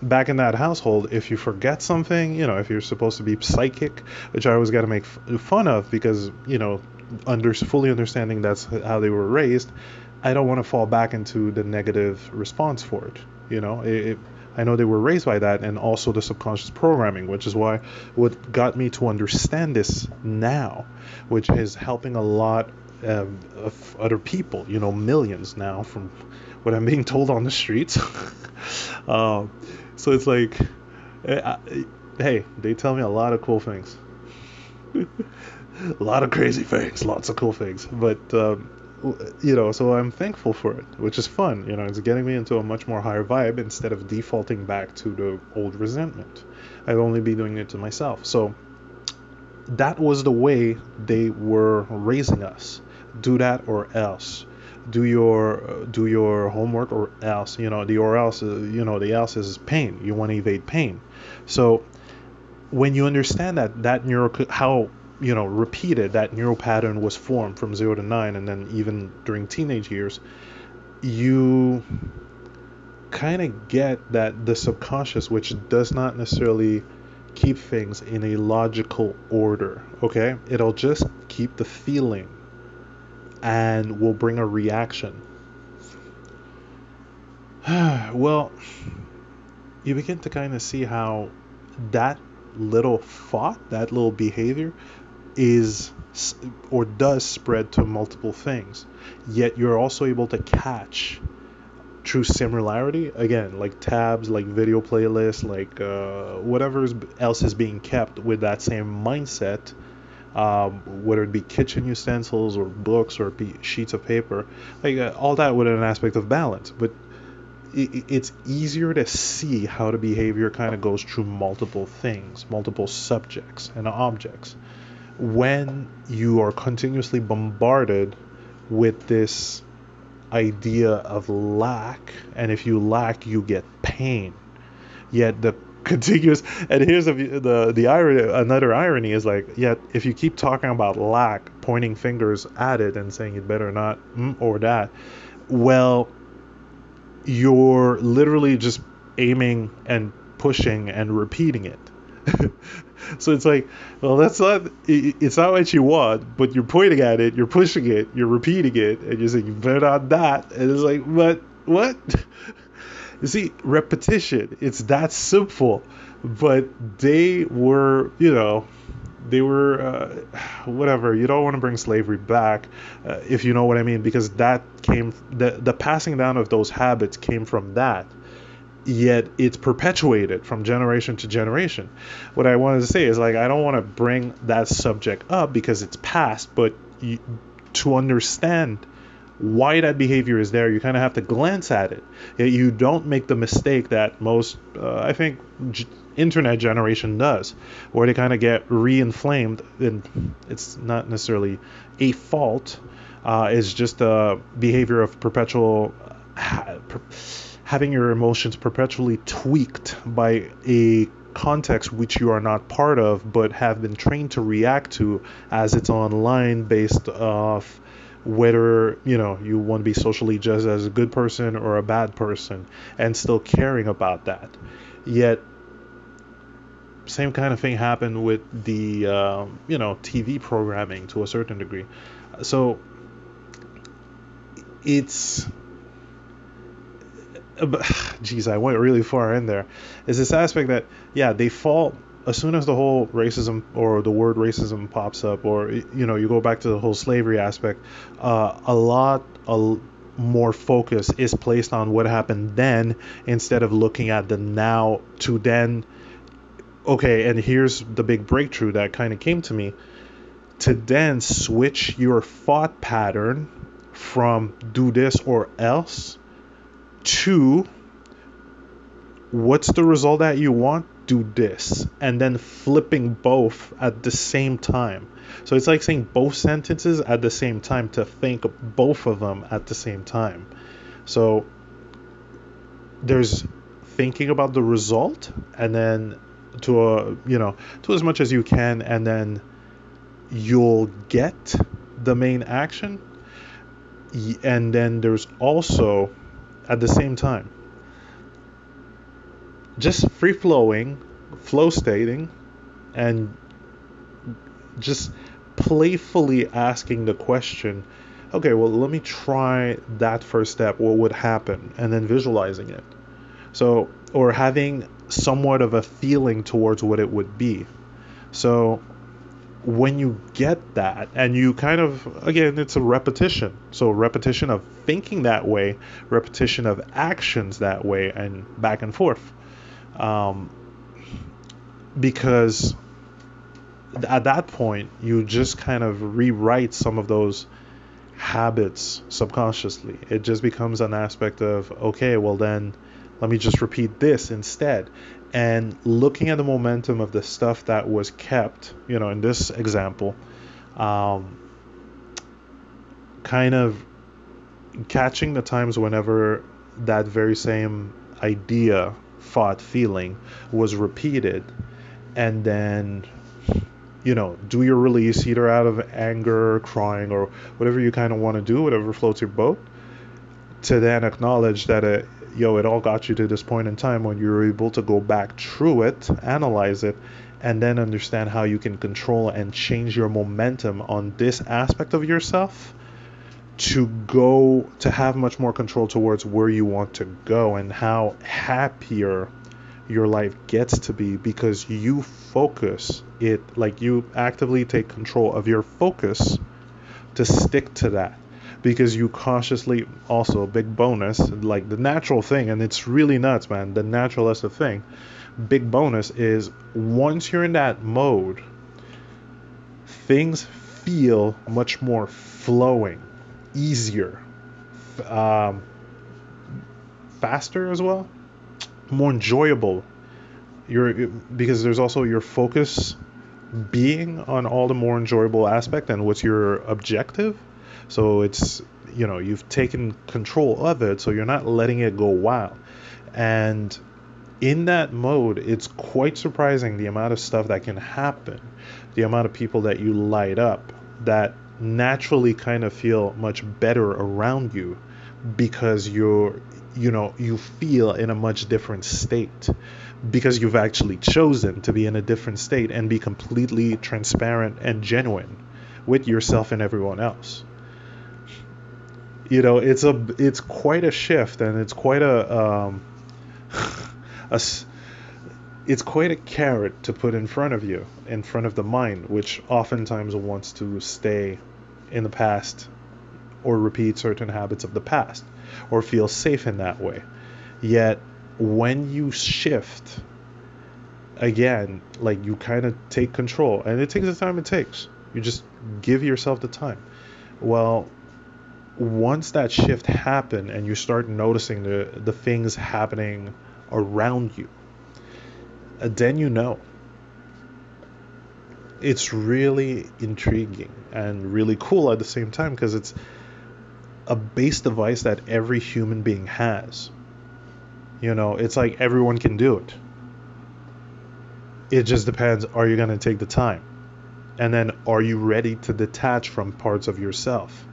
back in that household, if you forget something, you know, if you're supposed to be psychic, which I always got to make fun of because, you know, under fully understanding that's how they were raised, I don't want to fall back into the negative response for it. You know, it, it, I know they were raised by that, and also the subconscious programming, which is why what got me to understand this now, which is helping a lot um, of other people, you know, millions now from what I'm being told on the streets. uh, so it's like, eh, hey, they tell me a lot of cool things. a lot of crazy things, lots of cool things. But um, you know, so I'm thankful for it, which is fun. You know, it's getting me into a much more higher vibe instead of defaulting back to the old resentment. I'd only be doing it to myself. So that was the way they were raising us. Do that or else. Do your do your homework or else. You know, the or else. Uh, you know, the else is pain. You want to evade pain. So when you understand that that neuro how you know repeated that neural pattern was formed from zero to nine, and then even during teenage years, you kind of get that the subconscious, which does not necessarily keep things in a logical order, okay? It'll just keep the feeling and will bring a reaction. well, you begin to kind of see how that little thought, that little behavior, is or does spread to multiple things. Yet you're also able to catch true similarity again like tabs like video playlists like uh, whatever else is being kept with that same mindset um, whether it be kitchen utensils or books or sheets of paper like uh, all that with an aspect of balance but it, it's easier to see how the behavior kind of goes through multiple things multiple subjects and objects when you are continuously bombarded with this idea of lack, and if you lack, you get pain. Yet the contiguous, and here's the the the irony. Another irony is like, yet if you keep talking about lack, pointing fingers at it and saying it better not mm, or that, well, you're literally just aiming and pushing and repeating it. so it's like, well, that's not, it's not what you want, but you're pointing at it, you're pushing it, you're repeating it, and you're saying, you better not that. And it's like, but what? You see, repetition, it's that simple. But they were, you know, they were uh, whatever you don't want to bring slavery back uh, if you know what i mean because that came the the passing down of those habits came from that yet it's perpetuated from generation to generation. What I wanted to say is like I don't want to bring that subject up because it's past, but you, to understand why that behavior is there, you kind of have to glance at it. You don't make the mistake that most, uh, I think, g- internet generation does, where they kind of get re-inflamed, and it's not necessarily a fault. Uh, it's just a behavior of perpetual. Uh, per- having your emotions perpetually tweaked by a context which you are not part of but have been trained to react to as it's online based off whether you know you want to be socially just as a good person or a bad person and still caring about that yet same kind of thing happened with the uh, you know tv programming to a certain degree so it's geez, I went really far in there. Is this aspect that yeah they fall as soon as the whole racism or the word racism pops up, or you know you go back to the whole slavery aspect, uh, a lot a, more focus is placed on what happened then instead of looking at the now to then. Okay, and here's the big breakthrough that kind of came to me. To then switch your thought pattern from do this or else to what's the result that you want do this and then flipping both at the same time so it's like saying both sentences at the same time to think both of them at the same time so there's thinking about the result and then to a you know to as much as you can and then you'll get the main action and then there's also at the same time. Just free flowing, flow stating, and just playfully asking the question okay, well, let me try that first step. What would happen? And then visualizing it. So, or having somewhat of a feeling towards what it would be. So, when you get that and you kind of again it's a repetition so repetition of thinking that way repetition of actions that way and back and forth um, because at that point you just kind of rewrite some of those habits subconsciously. It just becomes an aspect of, okay, well then let me just repeat this instead. And looking at the momentum of the stuff that was kept, you know, in this example, um, kind of catching the times whenever that very same idea, thought, feeling was repeated, and then you know, do your release either out of anger, crying, or whatever you kind of want to do, whatever floats your boat, to then acknowledge that it, yo, it all got you to this point in time when you're able to go back through it, analyze it, and then understand how you can control and change your momentum on this aspect of yourself to go to have much more control towards where you want to go and how happier your life gets to be because you focus it like you actively take control of your focus to stick to that because you cautiously also big bonus like the natural thing and it's really nuts man the naturalist thing big bonus is once you're in that mode things feel much more flowing easier um, faster as well more enjoyable. Your because there's also your focus being on all the more enjoyable aspect and what's your objective. So it's you know you've taken control of it, so you're not letting it go wild. And in that mode, it's quite surprising the amount of stuff that can happen, the amount of people that you light up that naturally kind of feel much better around you because you're you know you feel in a much different state because you've actually chosen to be in a different state and be completely transparent and genuine with yourself and everyone else. You know it's a it's quite a shift and it's quite a um a it's quite a carrot to put in front of you in front of the mind which oftentimes wants to stay in the past or repeat certain habits of the past or feel safe in that way. Yet when you shift again, like you kind of take control and it takes the time it takes. You just give yourself the time. Well, once that shift happened and you start noticing the the things happening around you, Uh, then you know. It's really intriguing and really cool at the same time because it's a base device that every human being has. You know, it's like everyone can do it. It just depends are you going to take the time? And then are you ready to detach from parts of yourself?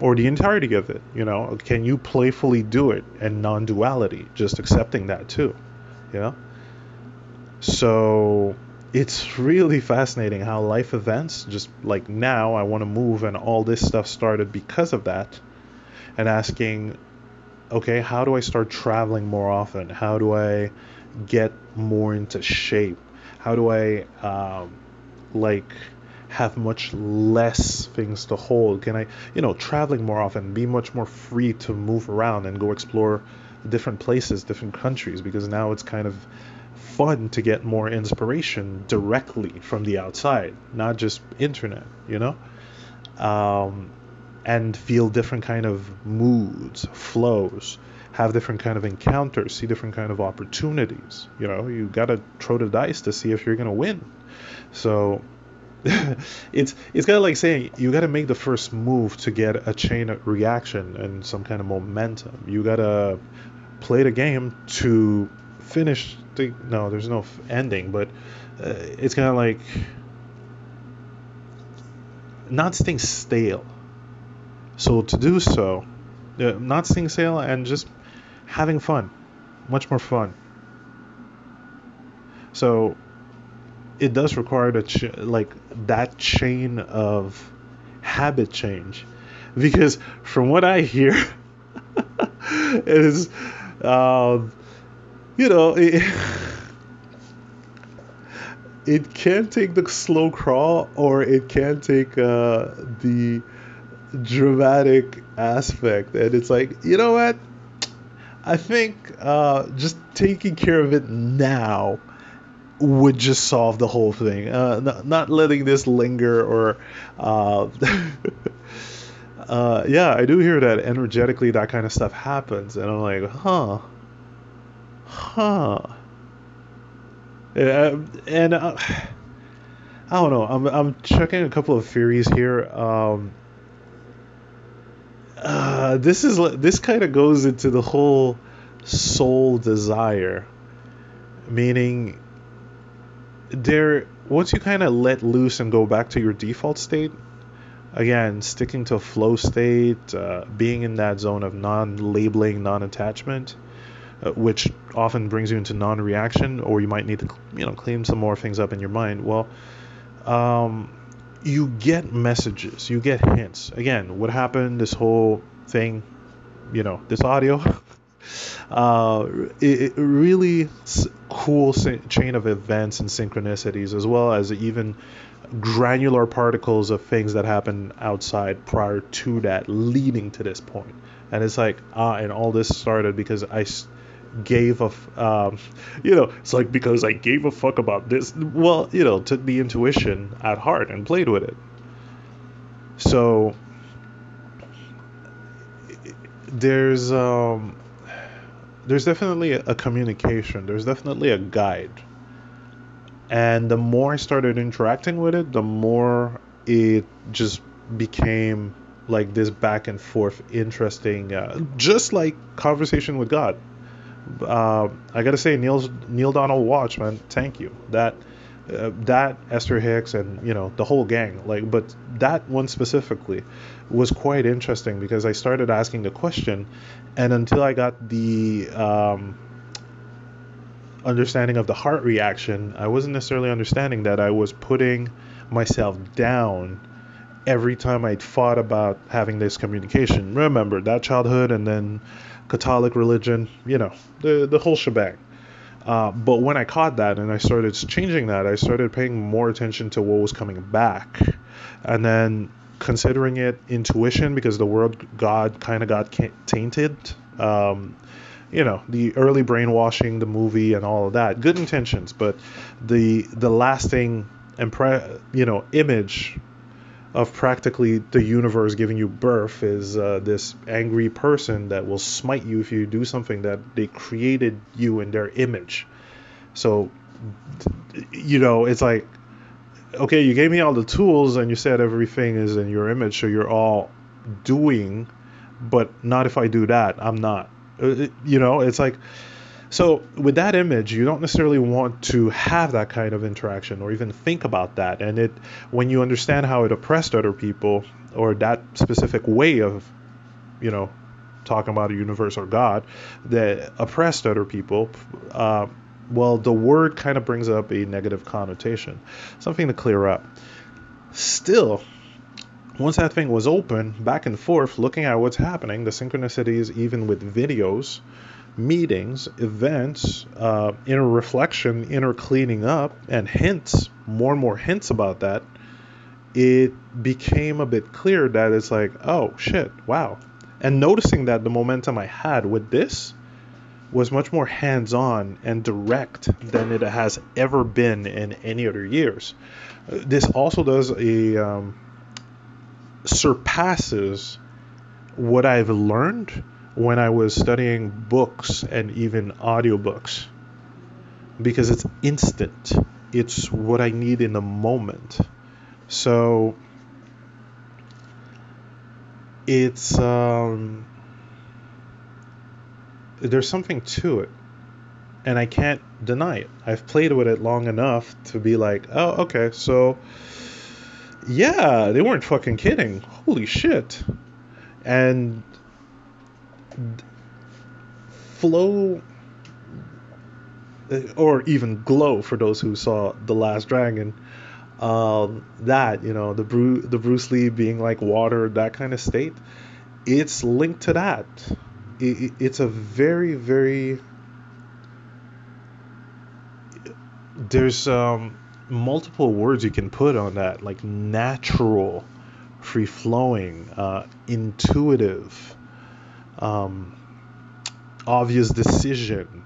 Or the entirety of it, you know? Can you playfully do it and non duality, just accepting that too? Yeah? So it's really fascinating how life events just like now I want to move and all this stuff started because of that and asking okay how do I start traveling more often? How do I get more into shape? How do I um, like have much less things to hold? Can I you know traveling more often be much more free to move around and go explore different places different countries because now it's kind of fun to get more inspiration directly from the outside, not just internet, you know? Um, and feel different kind of moods, flows, have different kind of encounters, see different kind of opportunities. You know, you gotta throw the dice to see if you're gonna win. So it's it's kind of like saying you got to make the first move to get a chain reaction and some kind of momentum. You got to play the game to finish the no there's no ending but uh, it's kind of like not staying stale. So to do so uh, not staying stale and just having fun much more fun. So it does require the ch- like that chain of habit change. Because from what i hear it is uh, you know, it, it can take the slow crawl or it can take uh, the dramatic aspect. And it's like, you know what? I think uh, just taking care of it now would just solve the whole thing. Uh, not, not letting this linger or uh, uh, yeah, I do hear that energetically that kind of stuff happens, and I'm like, huh, huh. Yeah, and uh, I don't know. I'm I'm checking a couple of theories here. Um, uh, this is this kind of goes into the whole soul desire, meaning there once you kind of let loose and go back to your default state again, sticking to a flow state, uh, being in that zone of non-labeling, non-attachment, uh, which often brings you into non-reaction, or you might need to, you know, clean some more things up in your mind. Well, um, you get messages, you get hints. Again, what happened? This whole thing, you know, this audio. uh, it, it really cool chain of events and synchronicities, as well as even granular particles of things that happened outside prior to that, leading to this point. And it's like, ah, and all this started because I gave a, um, you know, it's like because I gave a fuck about this. Well, you know, took the intuition at heart and played with it. So there's um, there's definitely a communication. There's definitely a guide and the more I started interacting with it, the more it just became like this back and forth interesting, uh, just like conversation with God. Uh, I gotta say, Neale's Neale Donald Walsch, man, thank you. That uh, that Esther Hicks and you know the whole gang, like, but that one specifically was quite interesting because I started asking the question, and until I got the um, understanding of the heart reaction, I wasn't necessarily understanding that I was putting myself down every time I thought about having this communication. Remember that childhood and then Catholic religion, you know, the the whole shebang. Uh, but when I caught that and I started changing that, I started paying more attention to what was coming back, and then considering it intuition because the word God kind of got tainted. Um, you know the early brainwashing the movie and all of that good intentions but the the lasting impre- you know image of practically the universe giving you birth is uh, this angry person that will smite you if you do something that they created you in their image. So you know it's like okay you gave me all the tools and you said everything is in your image so you're all doing but not if i do that i'm not. Uh, you know, it's like so with that image, you don't necessarily want to have that kind of interaction or even think about that. And it when you understand how it oppressed other people or that specific way of, you know, talking about a universe or God that oppressed other people, uh, well, the word kind of brings up a negative connotation, something to clear up. Still, once that thing was open, back and forth, looking at what's happening, the synchronicities, even with videos, meetings, events, uh, inner reflection, inner cleaning up, and hints, more and more hints about that, it became a bit clear that it's like, oh shit, wow. And noticing that the momentum I had with this was much more hands on and direct than it has ever been in any other years. This also does a. Um, surpasses what I've learned when I was studying books and even audiobooks because it's instant. It's what I need in the moment. So it's um, there's something to it and I can't deny it. I've played with it long enough to be like, oh, okay, so yeah, they weren't fucking kidding. Holy shit. And flow or even glow for those who saw the last dragon. Um, that you know the Bru- the Bruce Lee being like water that kind of state it's linked to that. It, it's a very very there's um multiple words you can put on that, like natural, free flowing, uh, intuitive, um, obvious decision,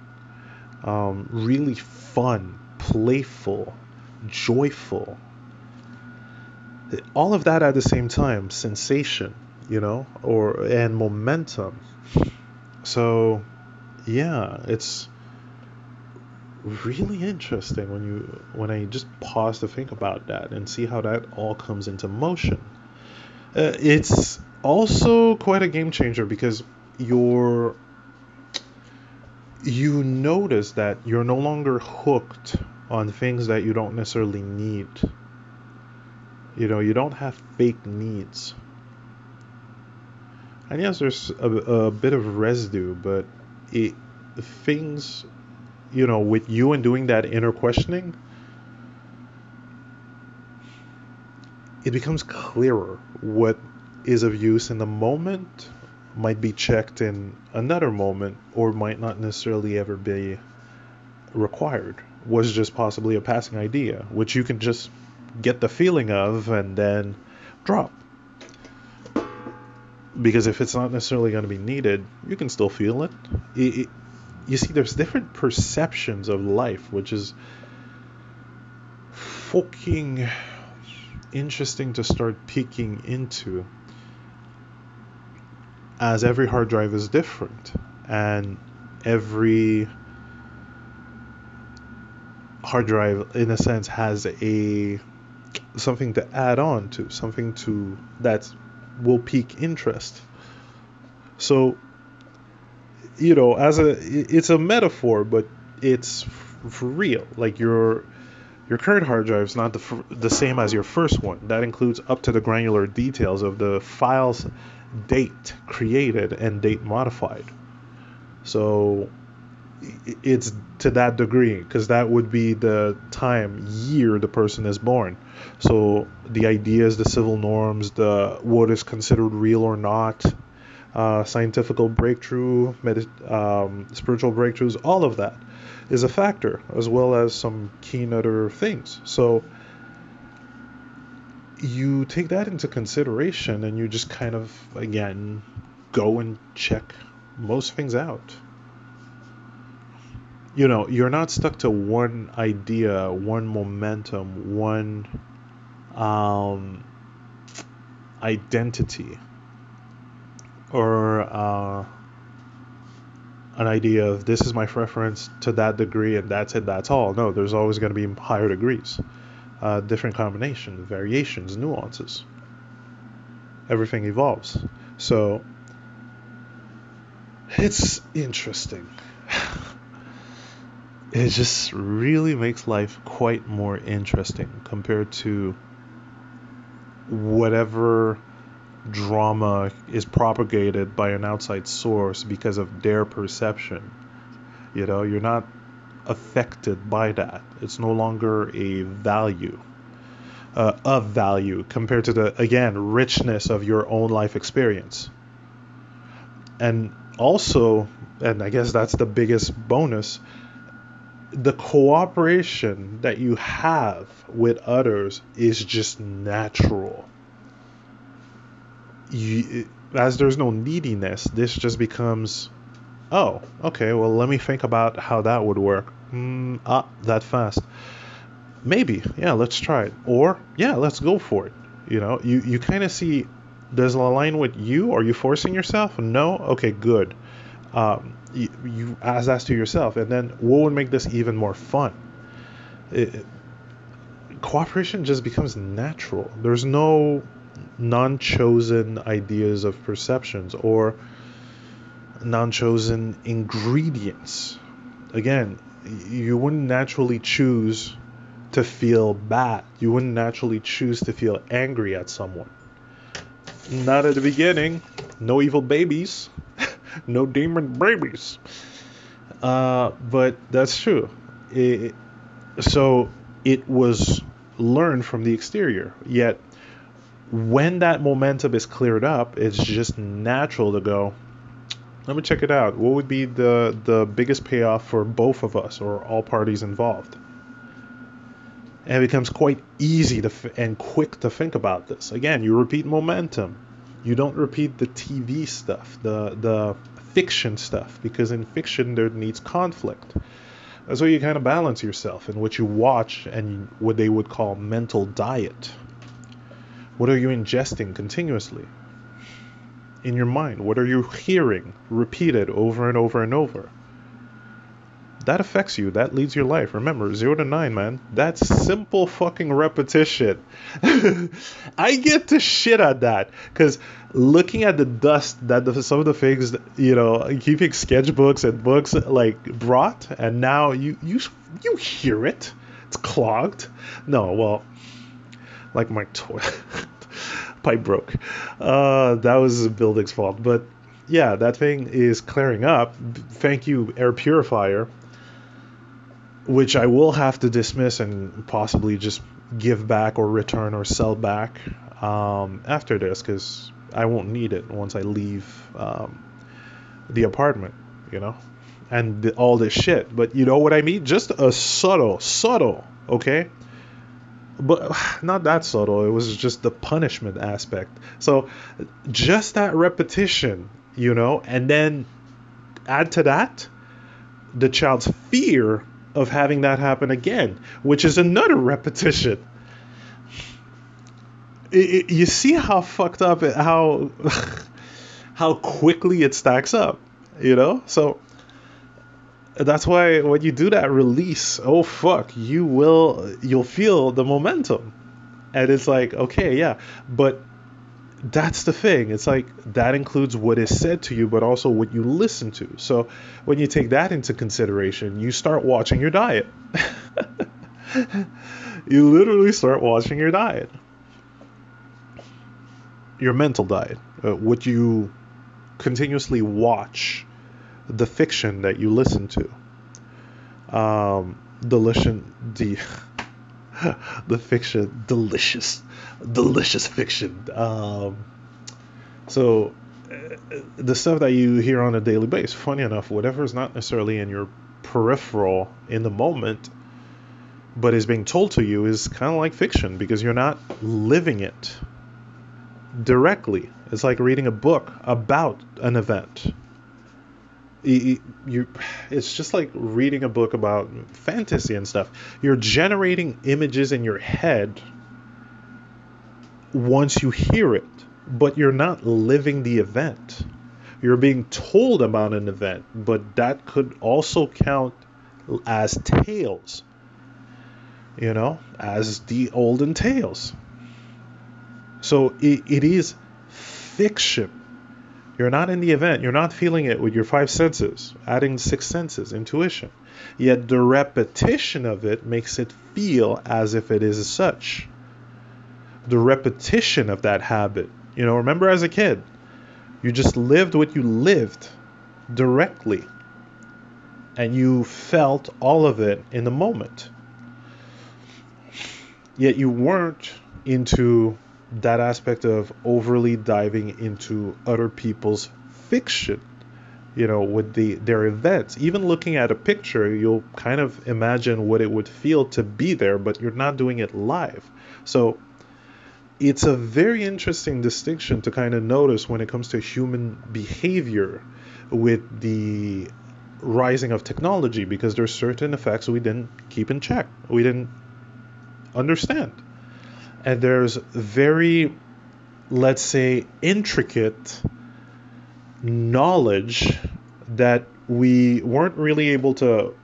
um, really fun, playful, joyful. All of that at the same time, sensation. you know, or and momentum. So, yeah, it's really interesting when you when I just pause to think about that and see how that all comes into motion. Uh, it's also quite a game changer because you're you notice that you're no longer hooked on things that you don't necessarily need. You know, you don't have fake needs. And yes, there's a, a bit of residue, but it things, you know, with you and doing that inner questioning, it becomes clearer what is of use in the moment might be checked in another moment or might not necessarily ever be required. Was just possibly a passing idea which you can just get the feeling of and then drop. Because if it's not necessarily going to be needed you can still feel it. It, it you see there's different perceptions of life which is fucking interesting to start peeking into as every hard drive is different and every hard drive in a sense has a something to add on to something to that will pique interest. So you know as a it's a metaphor but it's for real. Like your your current hard drive is not the, the same as your first one. That includes up to the granular details of the files date created and date modified. So it's to that degree because that would be the time year the person is born so the ideas the civil norms the what is considered real or not uh, scientific breakthrough um, spiritual breakthroughs all of that is a factor as well as some keen other things so you take that into consideration and you just kind of again go and check most things out. You know you're not stuck to one idea one momentum one um, identity or uh, an idea of this is my preference to that degree and that's it that's all. No there's always going to be higher degrees uh, different combinations, variations, nuances. Everything evolves. So it's interesting. it just really makes life quite more interesting compared to whatever drama is propagated by an outside source because of their perception. You know, you're not affected by that. It's no longer a value, uh, of value compared to the, again, richness of your own life experience. And also, and I guess that's the biggest bonus, the cooperation that you have with others is just natural. You, as there's no neediness, this just becomes Oh, okay. Well, let me think about how that would work. Mm, ah, that fast. Maybe. Yeah, let's try it. Or, yeah, let's go for it. You know, you, you kind of see does it align with you? Are you forcing yourself? No? Okay, good. Um, you, you ask that to yourself. And then what would make this even more fun? It, cooperation just becomes natural. There's no non chosen ideas of perceptions or non chosen ingredients. Again, you wouldn't naturally choose to feel bad. You wouldn't naturally choose to feel angry at someone. Not at the beginning. No evil babies. no demon babies. Uh, but that's true. It, so it was learned from the exterior. Yet, when that momentum is cleared up, it's just natural to go, let me check it out. What would be the the biggest payoff for both of us or all parties involved? And it becomes quite easy to f- and quick to think about this. Again, you repeat momentum. You don't repeat the TV stuff, the the fiction stuff, because in fiction there needs conflict. That's why you kind of balance yourself in what you watch and what they would call mental diet. What are you ingesting continuously? In your mind? What are you hearing repeated over and over and over? That affects you. That leads your life. Remember, zero to nine, man. That's simple fucking repetition. I get to shit at that because looking at the dust that the, some of the things, you know, keeping sketchbooks and books like brought, and now you you you hear it. It's clogged. No, well, like my toilet pipe broke. Uh, that was the building's fault. But yeah, that thing is clearing up. Thank you, air purifier, which I will have to dismiss and possibly just give back or return or sell back um, after this because I won't need it once I leave um, the apartment, you know, and the, all this shit. But you know what I mean? Just a subtle, subtle, okay? But not that subtle. It was just the punishment aspect. So just that repetition, you know, and then add to that the child's fear of having that happen again, which is another repetition. It, it, you see how fucked up it, how how quickly it stacks up, you know? So that's why when you do that release, oh fuck, you will you'll feel the momentum. And it's like, okay, yeah, but that's the thing. It's like that includes what is said to you, but also what you listen to. So when you take that into consideration, you start watching your diet. you literally start watching your diet, your mental diet, uh, what you continuously watch the fiction that you listen to. Um, delicious, the the fiction, delicious, delicious fiction. Um, so uh, the stuff that you hear on a daily basis, funny enough, whatever is not necessarily in your peripheral in the moment, but is being told to you is kind of like fiction because you're not living it directly. It's like reading a book about an event you, it's just like reading a book about fantasy and stuff. You're generating images in your head once you hear it, but you're not living the event. You're being told about an event, but that could also count as tales. You know, as the olden tales. So it, it is fiction you're not in the event. You're not feeling it with your five senses, adding six senses, intuition. Yet the repetition of it makes it feel as if it is such. The repetition of that habit. You know, remember as a kid, you just lived what you lived directly. And you felt all of it in the moment. Yet you weren't into that aspect of overly diving into other people's fiction you know with the their events. Even looking at a picture you'll kind of imagine what it would feel to be there but you're not doing it live. So it's a very interesting distinction to kind of notice when it comes to human behavior with the rising of technology because there's certain effects we didn't keep in check. We didn't understand and there's very, let's say, intricate knowledge that we weren't really able to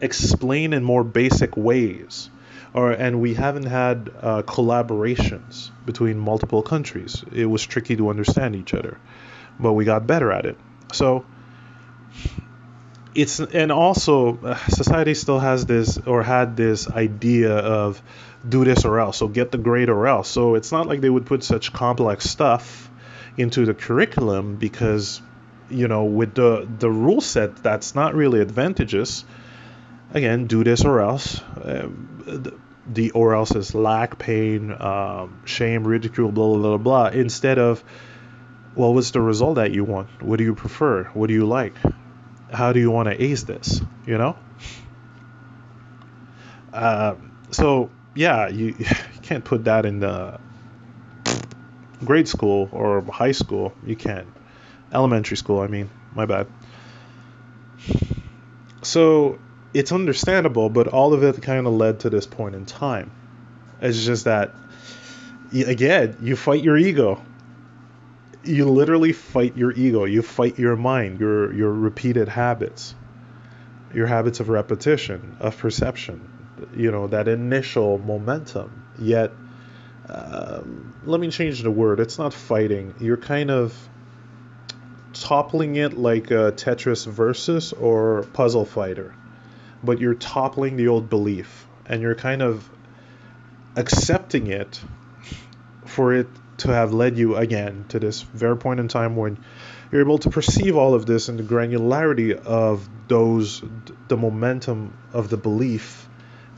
explain in more basic ways or and we haven't had uh, collaborations between multiple countries. It was tricky to understand each other but we got better at it. So it's and also uh, society still has this or had this idea of do this or else so get the grade or else. So it's not like they would put such complex stuff into the curriculum because you know with the the rule set that's not really advantageous. Again do this or else. Uh, the, the, or else is lack pain um, shame ridicule blah blah blah blah. Instead of well what's the result that you want? What do you prefer? What do you like? How do you want to ace this? You know. Uh, so yeah, you, you can't put that in the grade school or high school. You can't. Elementary school, I mean. My bad. So it's understandable, but all of it kind of led to this point in time. It's just that, again, you fight your ego. you literally fight your ego. You fight your mind, your your repeated habits, your habits of repetition, of perception. You know that initial momentum. Yet, um, let me change the word. It's not fighting. You're kind of toppling it like a Tetris versus or puzzle fighter, but you're toppling the old belief and you're kind of accepting it for it to have led you again to this very point in time when you're able to perceive all of this and the granularity of those the momentum of the belief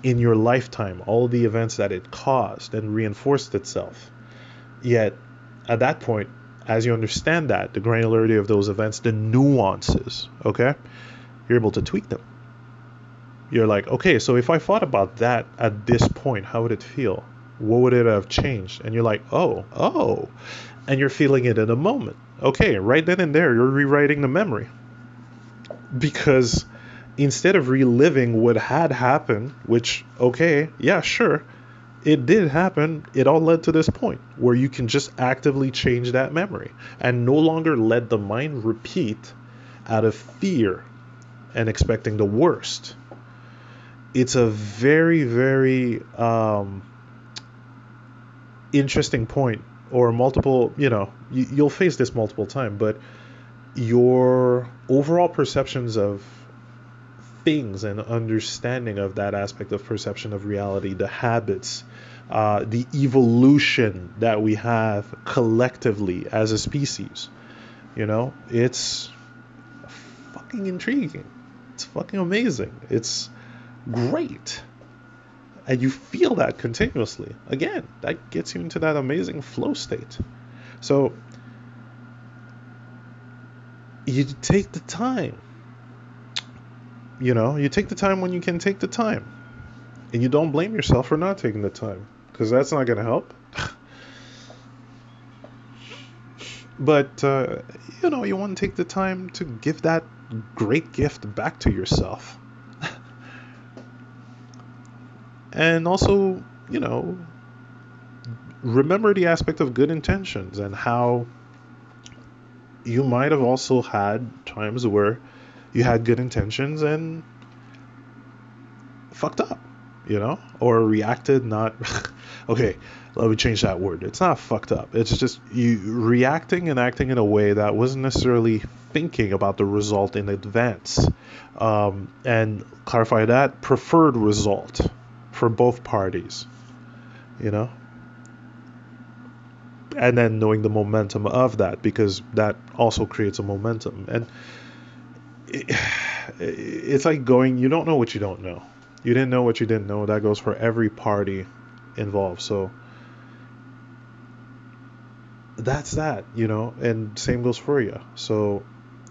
in your lifetime all the events that it caused and reinforced itself yet at that point as you understand that the granularity of those events the nuances okay you're able to tweak them you're like okay so if i thought about that at this point how would it feel what would it have changed? And you're like, oh, oh. And you're feeling it in a moment. Okay, right then and there, you're rewriting the memory. Because instead of reliving what had happened, which, okay, yeah, sure, it did happen, it all led to this point where you can just actively change that memory and no longer let the mind repeat out of fear and expecting the worst. It's a very, very um, interesting point or multiple you know you, you'll face this multiple times but your overall perceptions of things and understanding of that aspect of perception of reality the habits uh, the evolution that we have collectively as a species you know it's fucking intriguing it's fucking amazing it's great and you feel that continuously. Again, that gets you into that amazing flow state. So you take the time. You know, you take the time when you can take the time. And you don't blame yourself for not taking the time because that's not going to help. but, uh, you know, you want to take the time to give that great gift back to yourself. and also, you know, remember the aspect of good intentions and how you might have also had times where you had good intentions and fucked up, you know, or reacted not. okay, let me change that word. It's not fucked up. It's just you reacting and acting in a way that wasn't necessarily thinking about the result in advance. Um, and clarify that preferred result for both parties, you know? And then knowing the momentum of that because that also creates a momentum. And it, it's like going, you don't know what you don't know. You didn't know what you didn't know. That goes for every party involved. So that's that, you know, and same goes for you. So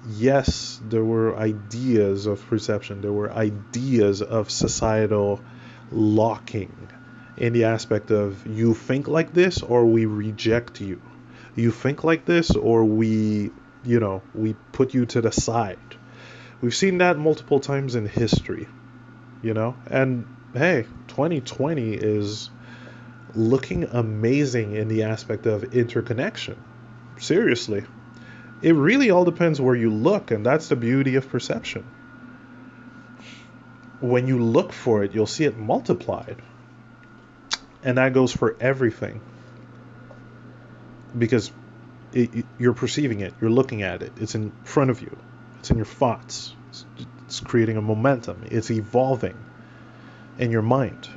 yes, there were ideas of perception, there were ideas of societal locking in the aspect of you think like this or we reject you. You think like this or we, you know, we put you to the side. We've seen that multiple times in history, you know? And hey, 2020 is looking amazing in the aspect of interconnection. Seriously. It really all depends where you look, and that's the beauty of perception when you look for it, you'll see it multiplied. And that goes for everything. Because it, you're perceiving it, you're looking at it, it's in front of you, it's in your thoughts, it's, creating a momentum, it's evolving in your mind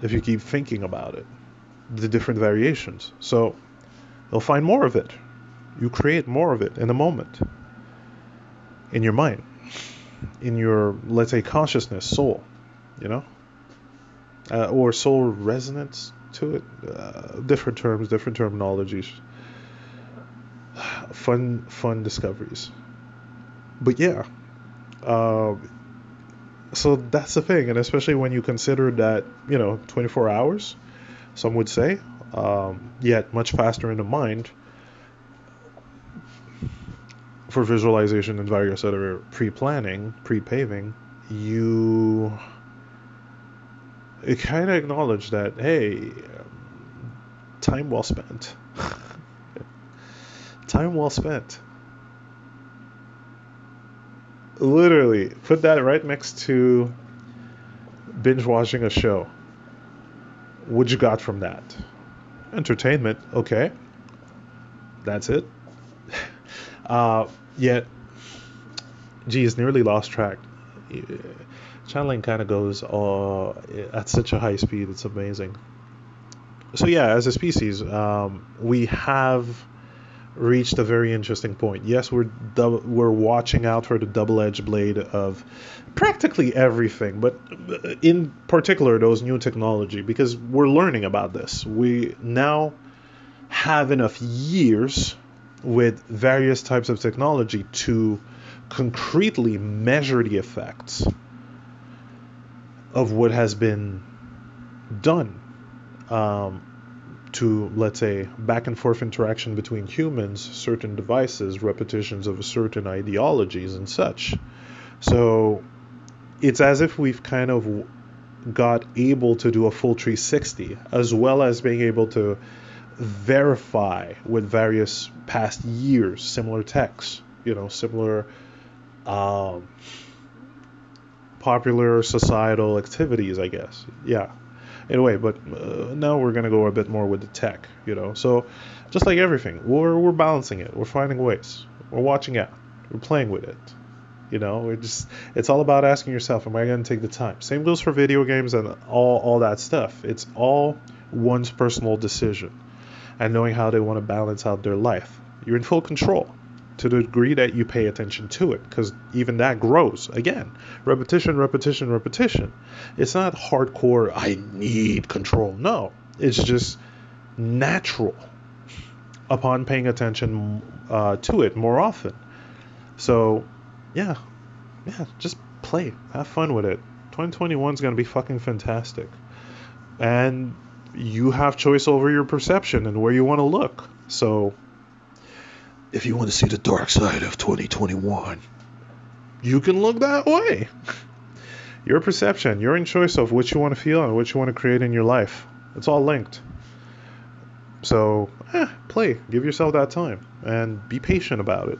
if you keep thinking about it, the different variations. So you'll find more of it. You create more of it in a moment. In your mind. In your let's say consciousness soul you know? Uh, or soul resonance to it. Uh, different terms different terminologies. Fun fun discoveries but yeah uh, so that's the thing and especially when you consider that you know 24 hours some would say um, yet much faster in the mind for visualization and various other pre-planning, pre-paving, you it kind of acknowledge that hey, time well spent. Time well spent. Literally, put that right next to binge watching a show. What you got from that? Entertainment, okay. That's it. Uh, yet, geez, nearly lost track. Channeling kind of goes uh, at such a high speed, it's amazing. So, yeah, as a species, um, we have reached a very interesting point. Yes, we're we're watching out for the double-edged blade of practically everything, but in particular those new technology because we're learning about this. We now have enough years with various types of technology to concretely measure the effects of what has been done um, to, let's say, back and forth interaction between humans, certain devices, repetitions of certain ideologies, and such. So it's as if we've kind of got able to do a full 360, as well as being able to verify with various past years similar texts, you know, similar um, popular societal activities, I guess. Yeah. Anyway, but uh, now we're gonna go a bit more with the tech, you know. So just like everything, we're we're balancing it. We're finding ways. We're watching out. We're playing with it. You know, we're just it's all about asking yourself, am I gonna take the time? Same goes for video games and all all that stuff. It's all one's personal decision and knowing how they want to balance out their life. You're in full control to the degree that you pay attention to it because even that grows again. Repetition repetition repetition. It's not hardcore i need control. No it's just natural upon paying attention uh, to it more often. So yeah yeah just play have fun with it. 2021 is going to be fucking fantastic. And you have choice over your perception and where you want to look. So if you want to see the dark side of 2021, you can look that way. Your perception, you're in choice of what you want to feel and what you want to create in your life. It's all linked. So, eh, play. Give yourself that time and be patient about it.